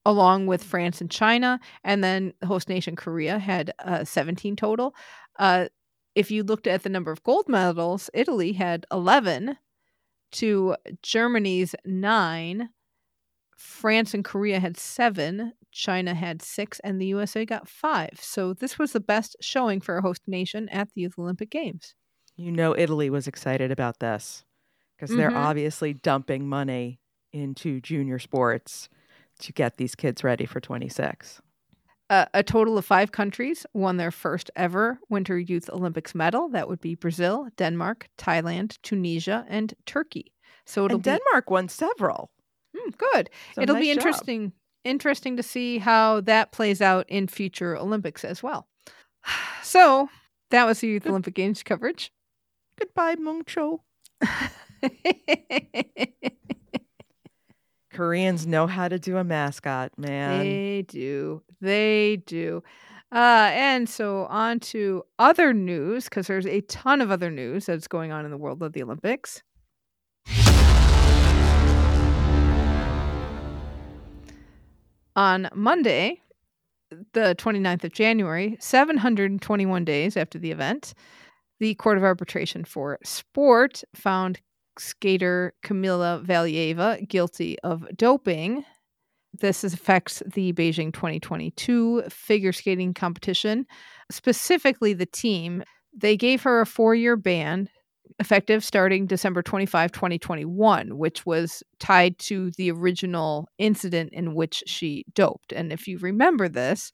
along with France and China. And then host nation Korea had uh, 17 total. Uh, if you looked at the number of gold medals, Italy had 11 to Germany's nine. France and Korea had seven, China had six, and the USA got five. So this was the best showing for a host nation at the Youth Olympic Games. You know, Italy was excited about this because they're Mhm. obviously dumping money into junior sports to get these kids ready for 26. Uh, a total of five countries won their first ever Winter Youth Olympics medal. That would be Brazil, Denmark, Thailand, Tunisia, and Turkey. So it'll And be Denmark won several. Mm, good. So it'll be nice job. interesting interesting to see how that plays out in future Olympics as well. So that was the Youth Olympic Games coverage. Goodbye, Mung Moongcho. Koreans know how to do a mascot, man. They do. They do. Uh, and so on to other news, because there's a ton of other news that's going on in the world of the Olympics. On Monday, the 29th of January, 721 days after the event, the Court of Arbitration for Sport found skater Kamila Valieva guilty of doping. This affects the Beijing 2022 figure skating competition, specifically the team. They gave her a four year ban effective starting December 25, 2021, which was tied to the original incident in which she doped. And if you remember this,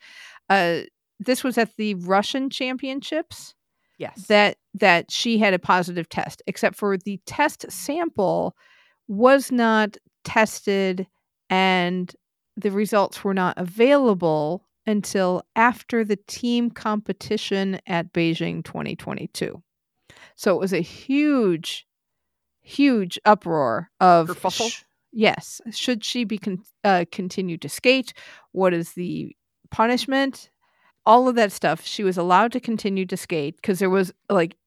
uh, this was at the Russian championships Yes. that that she had a positive test except for the test sample was not tested and the results were not available until after the team competition at Beijing 2022 so it was a huge huge uproar of sh- yes. Should she be con- uh, continue to skate? What is the punishment? All of that stuff. She was allowed to continue to skate because there was like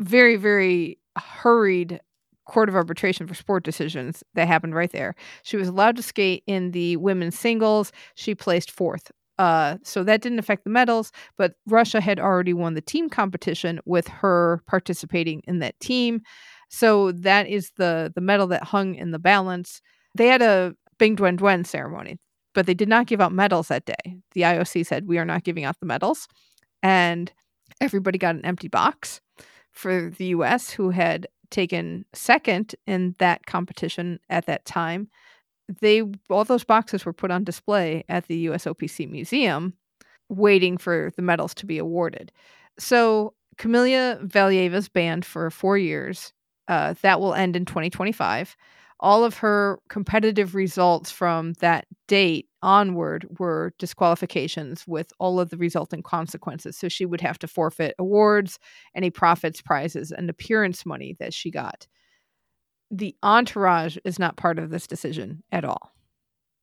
very very hurried court of arbitration for sport decisions that happened right there. She was allowed to skate in the women's singles. She placed fourth uh, so that didn't affect the medals but russia had already won the team competition with her participating in that team so that is the the medal that hung in the balance they had a Bing Dwen Dwen ceremony but they did not give out medals that day. The IOC said, We are not giving out the medals. And everybody got an empty box for the US, who had taken second in that competition at that time. They all those boxes were put on display at the USOPC Museum, waiting for the medals to be awarded. So Kamila Valieva's banned for four years. Uh, that will end in 2025 all of her competitive results from that date onward were disqualifications with all of the resulting consequences. So she would have to forfeit awards, any profits, prizes, and appearance money that she got. The entourage is not part of this decision at all.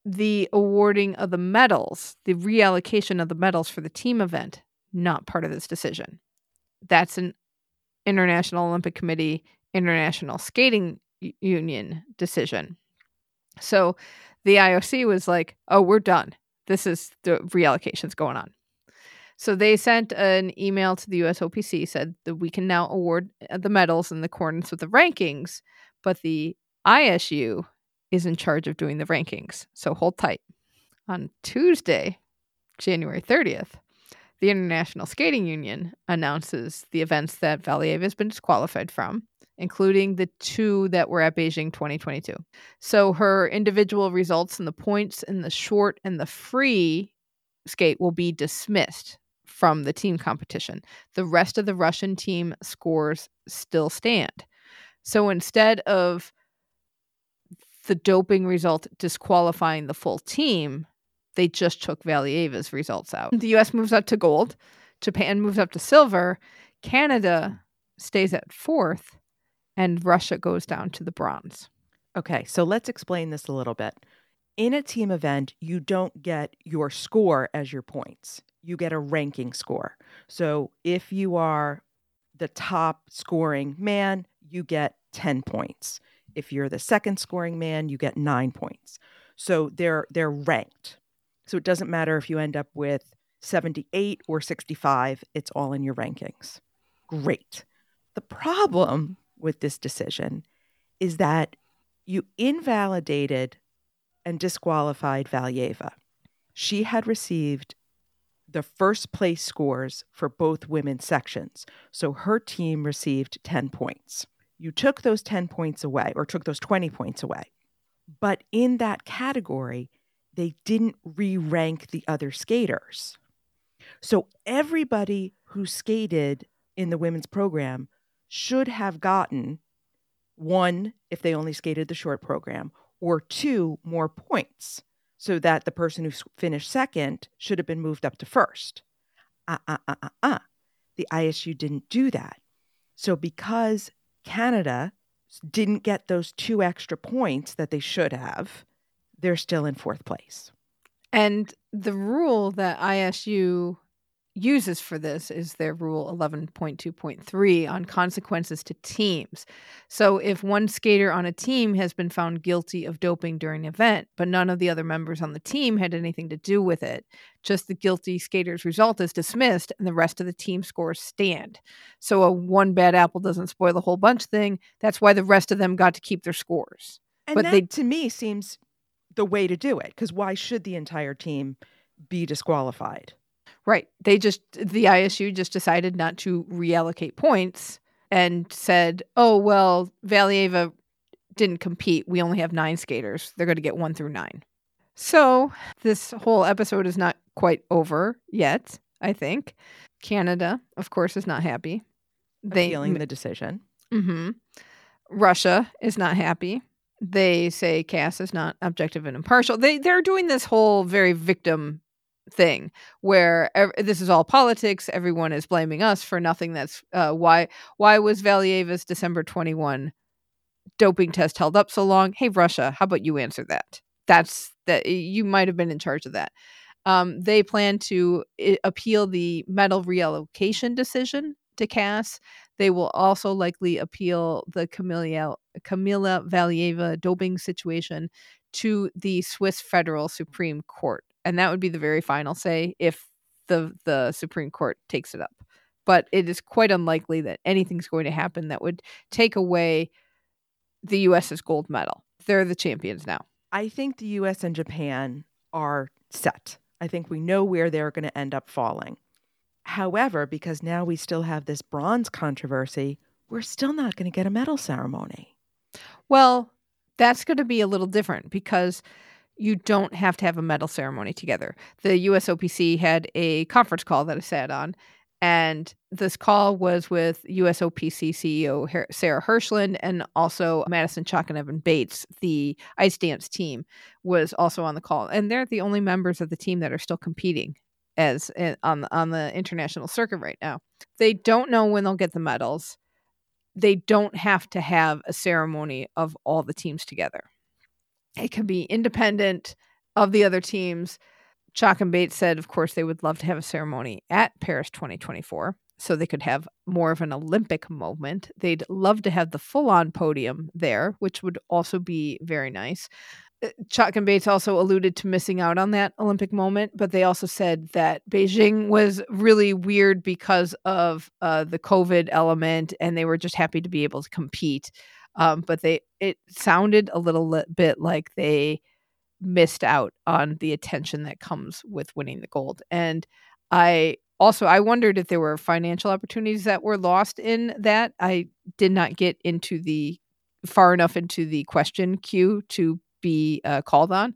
The awarding of the medals, the reallocation of the medals for the team event, not part of this decision. That's an International Olympic Committee, International Skating Union decision. So the IOC was like, oh, we're done. This is the reallocations going on. So they sent an email to the USOPC, said that we can now award uh, the medals in accordance with the rankings, but the ISU is in charge of doing the rankings. So hold tight. On Tuesday, January 30th, the International Skating Union announces the events that Valieva has been disqualified from, including the two that were at Beijing 2022. So her individual results and the points in the short and the free skate will be dismissed from the team competition. The rest of the Russian team scores still stand. So instead of the doping result disqualifying the full team, they just took Valieva's results out. The US moves up to gold, Japan moves up to silver, Canada stays at fourth, and Russia goes down to the bronze. Okay, so let's explain this a little bit. In a team event, you don't get your score as your points. You get a ranking score. So if you are the top scoring man, you get 10 points. If you're the second scoring man, you get 9 points. So they're they're ranked. So it doesn't matter if you end up with 78 or 65, it's all in your rankings. Great. The problem with this decision is that you invalidated and disqualified Valieva. She had received the first place scores for both women's sections. So her team received 10 points. You took those 10 points away, or took those 20 points away. But in that category, they didn't re rank the other skaters. So everybody who skated in the women's program should have gotten one, if they only skated the short program, or two, more points, so that the person who finished second should have been moved up to first. Uh, uh, uh, uh, uh. The ISU didn't do that. So because Canada didn't get those two extra points that they should have, they're still in fourth place. And the rule that ISU uses for this is their rule 11.2.3 on consequences to teams. So if one skater on a team has been found guilty of doping during an event, but none of the other members on the team had anything to do with it, just the guilty skater's result is dismissed and the rest of the team scores stand. So a one bad apple doesn't spoil the whole bunch thing. That's why the rest of them got to keep their scores. And but that, they to me, seems the way to do it because why should the entire team be disqualified? Right. They just, the ISU just decided not to reallocate points and said, oh, well, Valieva didn't compete. We only have nine skaters. They're going to get one through nine. So this whole episode is not quite over yet, I think. Canada, of course, is not happy. They, Appealing the decision. Mm-hmm. Russia is not happy. They say CAS is not objective and impartial. They they're doing this whole very victim thing where ev- this is all politics. Everyone is blaming us for nothing. That's uh, why why was Valieva's December 21 doping test held up so long? Hey Russia, how about you answer that? That's that you might have been in charge of that. Um, they plan to I- appeal the medal reallocation decision to CAS. They will also likely appeal the Camilla, Camila Valieva doping situation to the Swiss Federal Supreme Court and that would be the very final say if the the Supreme Court takes it up. But it is quite unlikely that anything's going to happen that would take away the US's gold medal. They're the champions now. I think the US and Japan are set. I think we know where they're going to end up falling. However, because now we still have this bronze controversy, we're still not going to get a medal ceremony. Well, that's going to be a little different because you don't have to have a medal ceremony together. The USOPC had a conference call that I sat on, and this call was with USOPC CEO Sarah Hirshland and also Madison Chock and Evan Bates, the ice dance team, was also on the call, and they're the only members of the team that are still competing as in, on on the international circuit right now. They don't know when they'll get the medals. They don't have to have a ceremony of all the teams together. It can be independent of the other teams. Chock and Bates said, of course, they would love to have a ceremony at Paris 2024 so they could have more of an Olympic moment. They'd love to have the full on podium there, which would also be very nice. Uh, Chock and Bates also alluded to missing out on that Olympic moment, but they also said that Beijing was really weird because of uh, the COVID element, and they were just happy to be able to compete. Um, but they it sounded a little li- bit like they missed out on the attention that comes with winning the gold. And I also I wondered if there were financial opportunities that were lost in that. I did not get into the far enough into the question queue to be uh, called on,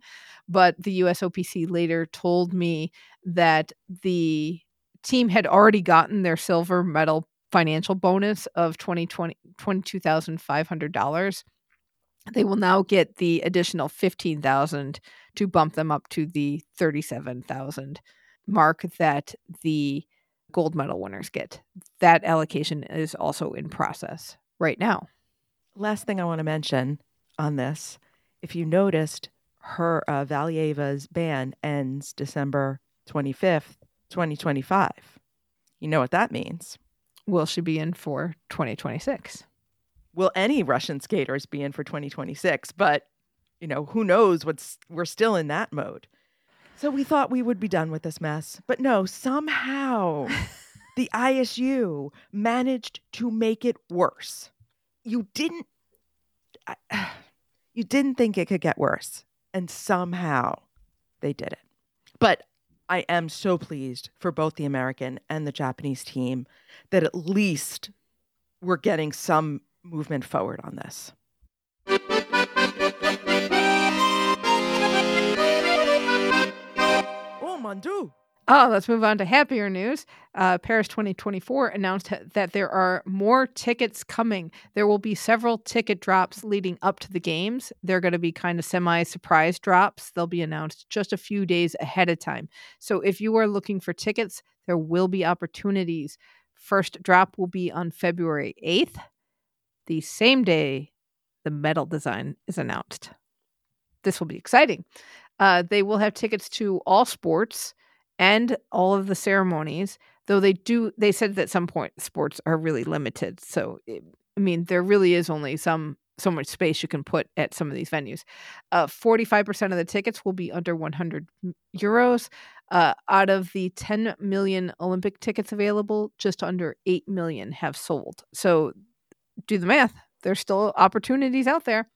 but the USOPC later told me that the team had already gotten their silver medal financial bonus of 2020 $22,500. They will now get the additional 15,000 to bump them up to the 37,000 mark that the gold medal winners get. That allocation is also in process right now. Last thing I want to mention on this, if you noticed, her uh, Valieva's ban ends December 25th, 2025. You know what that means. Will she be in for 2026? Will any Russian skaters be in for 2026? But, you know, who knows what's we're still in that mode. So we thought we would be done with this mess. But no, somehow the ISU managed to make it worse. You didn't I- you didn't think it could get worse and somehow they did it. But I am so pleased for both the American and the Japanese team that at least we're getting some movement forward on this. Oh, mon dieu. Oh, let's move on to happier news. Uh, Paris 2024 announced that there are more tickets coming. There will be several ticket drops leading up to the games. They're going to be kind of semi surprise drops. They'll be announced just a few days ahead of time. So if you are looking for tickets, there will be opportunities. First drop will be on February 8th, the same day the medal design is announced. This will be exciting. Uh, they will have tickets to all sports and all of the ceremonies though they do they said that at some point sports are really limited so it, i mean there really is only some so much space you can put at some of these venues. Uh, 45% of the tickets will be under 100 euros uh, out of the 10 million olympic tickets available just under 8 million have sold. So do the math there's still opportunities out there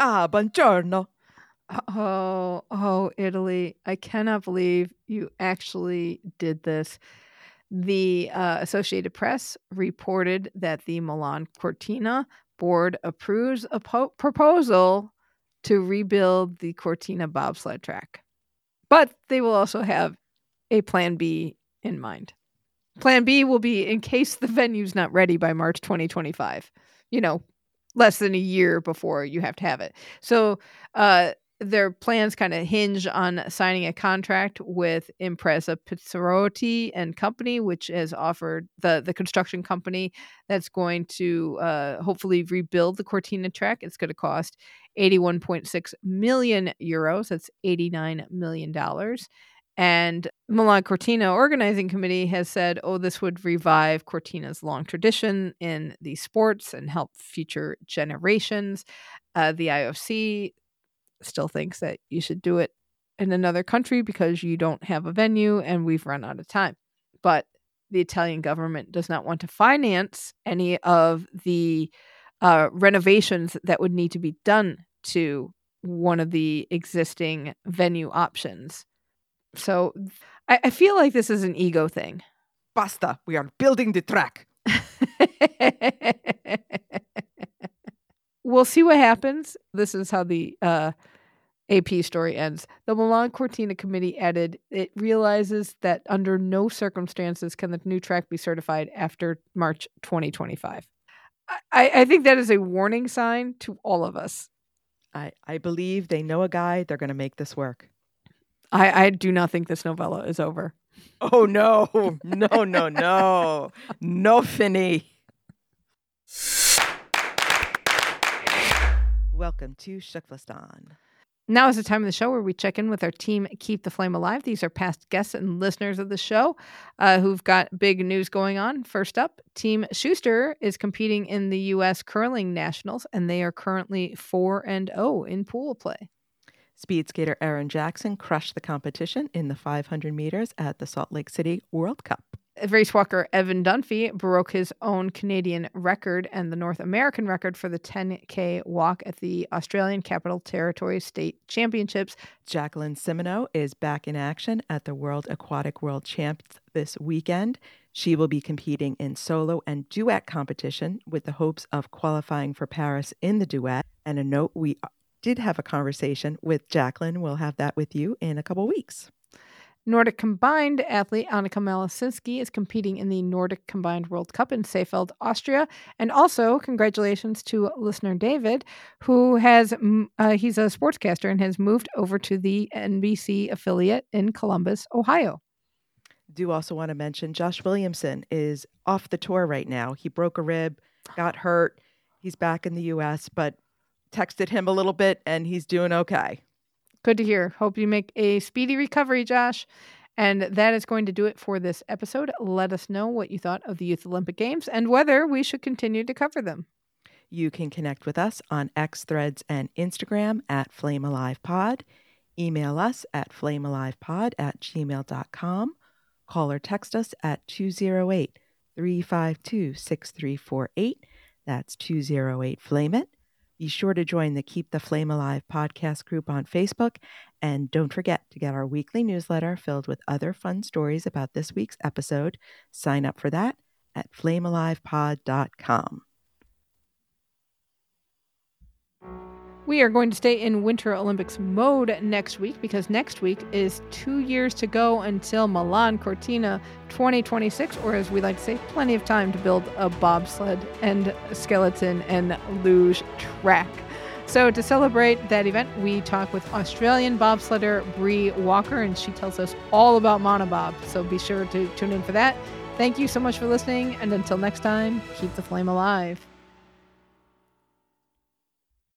Ah, buongiorno. Oh, oh, Italy. I cannot believe you actually did this. The uh, Associated Press reported that the Milan Cortina board approves a po- proposal to rebuild the Cortina bobsled track. But they will also have a plan B in mind. Plan B will be in case the venue's not ready by March 2025. You know, less than a year before you have to have it. So, uh, their plans kind of hinge on signing a contract with Impresa Pizzarotti and Company, which has offered the the construction company that's going to uh, hopefully rebuild the Cortina track. It's going to cost eighty one point six million euros. That's eighty nine million dollars. And Milan Cortina Organizing Committee has said, oh, this would revive Cortina's long tradition in these sports and help future generations. Uh, the IOC still thinks that you should do it in another country because you don't have a venue and we've run out of time. But the Italian government does not want to finance any of the uh, renovations that would need to be done to one of the existing venue options. So I, I feel like this is an ego thing. Basta. We are building the track. we'll see what happens. This is how the uh, AP story ends. The Milan Cortina committee added it realizes that under no circumstances can the new track be certified after March 2025. I, I think that is a warning sign to all of us. I, I believe they know a guy. They're going to make this work. I, I do not think this novella is over. Oh, no. No, no, no. no, Finny. Welcome to Shuklistan. Now is the time of the show where we check in with our team Keep the Flame Alive. These are past guests and listeners of the show uh, who've got big news going on. First up, Team Schuster is competing in the U.S. Curling Nationals, and they are currently 4 and 0 in pool play. Speed skater Erin Jackson crushed the competition in the 500 meters at the Salt Lake City World Cup. Race walker Evan Dunfee broke his own Canadian record and the North American record for the 10K walk at the Australian Capital Territory State Championships. Jacqueline Simoneau is back in action at the World Aquatic World Champs this weekend. She will be competing in solo and duet competition with the hopes of qualifying for Paris in the duet. And a note we did have a conversation with Jacqueline. We'll have that with you in a couple weeks. Nordic combined athlete Annika Malacinski is competing in the Nordic Combined World Cup in Seefeld, Austria. And also, congratulations to listener David, who has, uh, he's a sportscaster and has moved over to the NBC affiliate in Columbus, Ohio. Do also want to mention Josh Williamson is off the tour right now. He broke a rib, got hurt. He's back in the US, but texted him a little bit and he's doing okay. Good to hear. Hope you make a speedy recovery, Josh. And that is going to do it for this episode. Let us know what you thought of the Youth Olympic Games and whether we should continue to cover them. You can connect with us on X Threads and Instagram at Flame Alive Pod. Email us at flamealivepod at gmail.com. Call or text us at 208 352 6348. That's 208 Flame It. Be sure to join the Keep the Flame Alive podcast group on Facebook. And don't forget to get our weekly newsletter filled with other fun stories about this week's episode. Sign up for that at flamealivepod.com. We are going to stay in Winter Olympics mode next week because next week is two years to go until Milan Cortina 2026, or as we like to say, plenty of time to build a bobsled and skeleton and luge track. So, to celebrate that event, we talk with Australian bobsledder Bree Walker, and she tells us all about monobob. So, be sure to tune in for that. Thank you so much for listening, and until next time, keep the flame alive.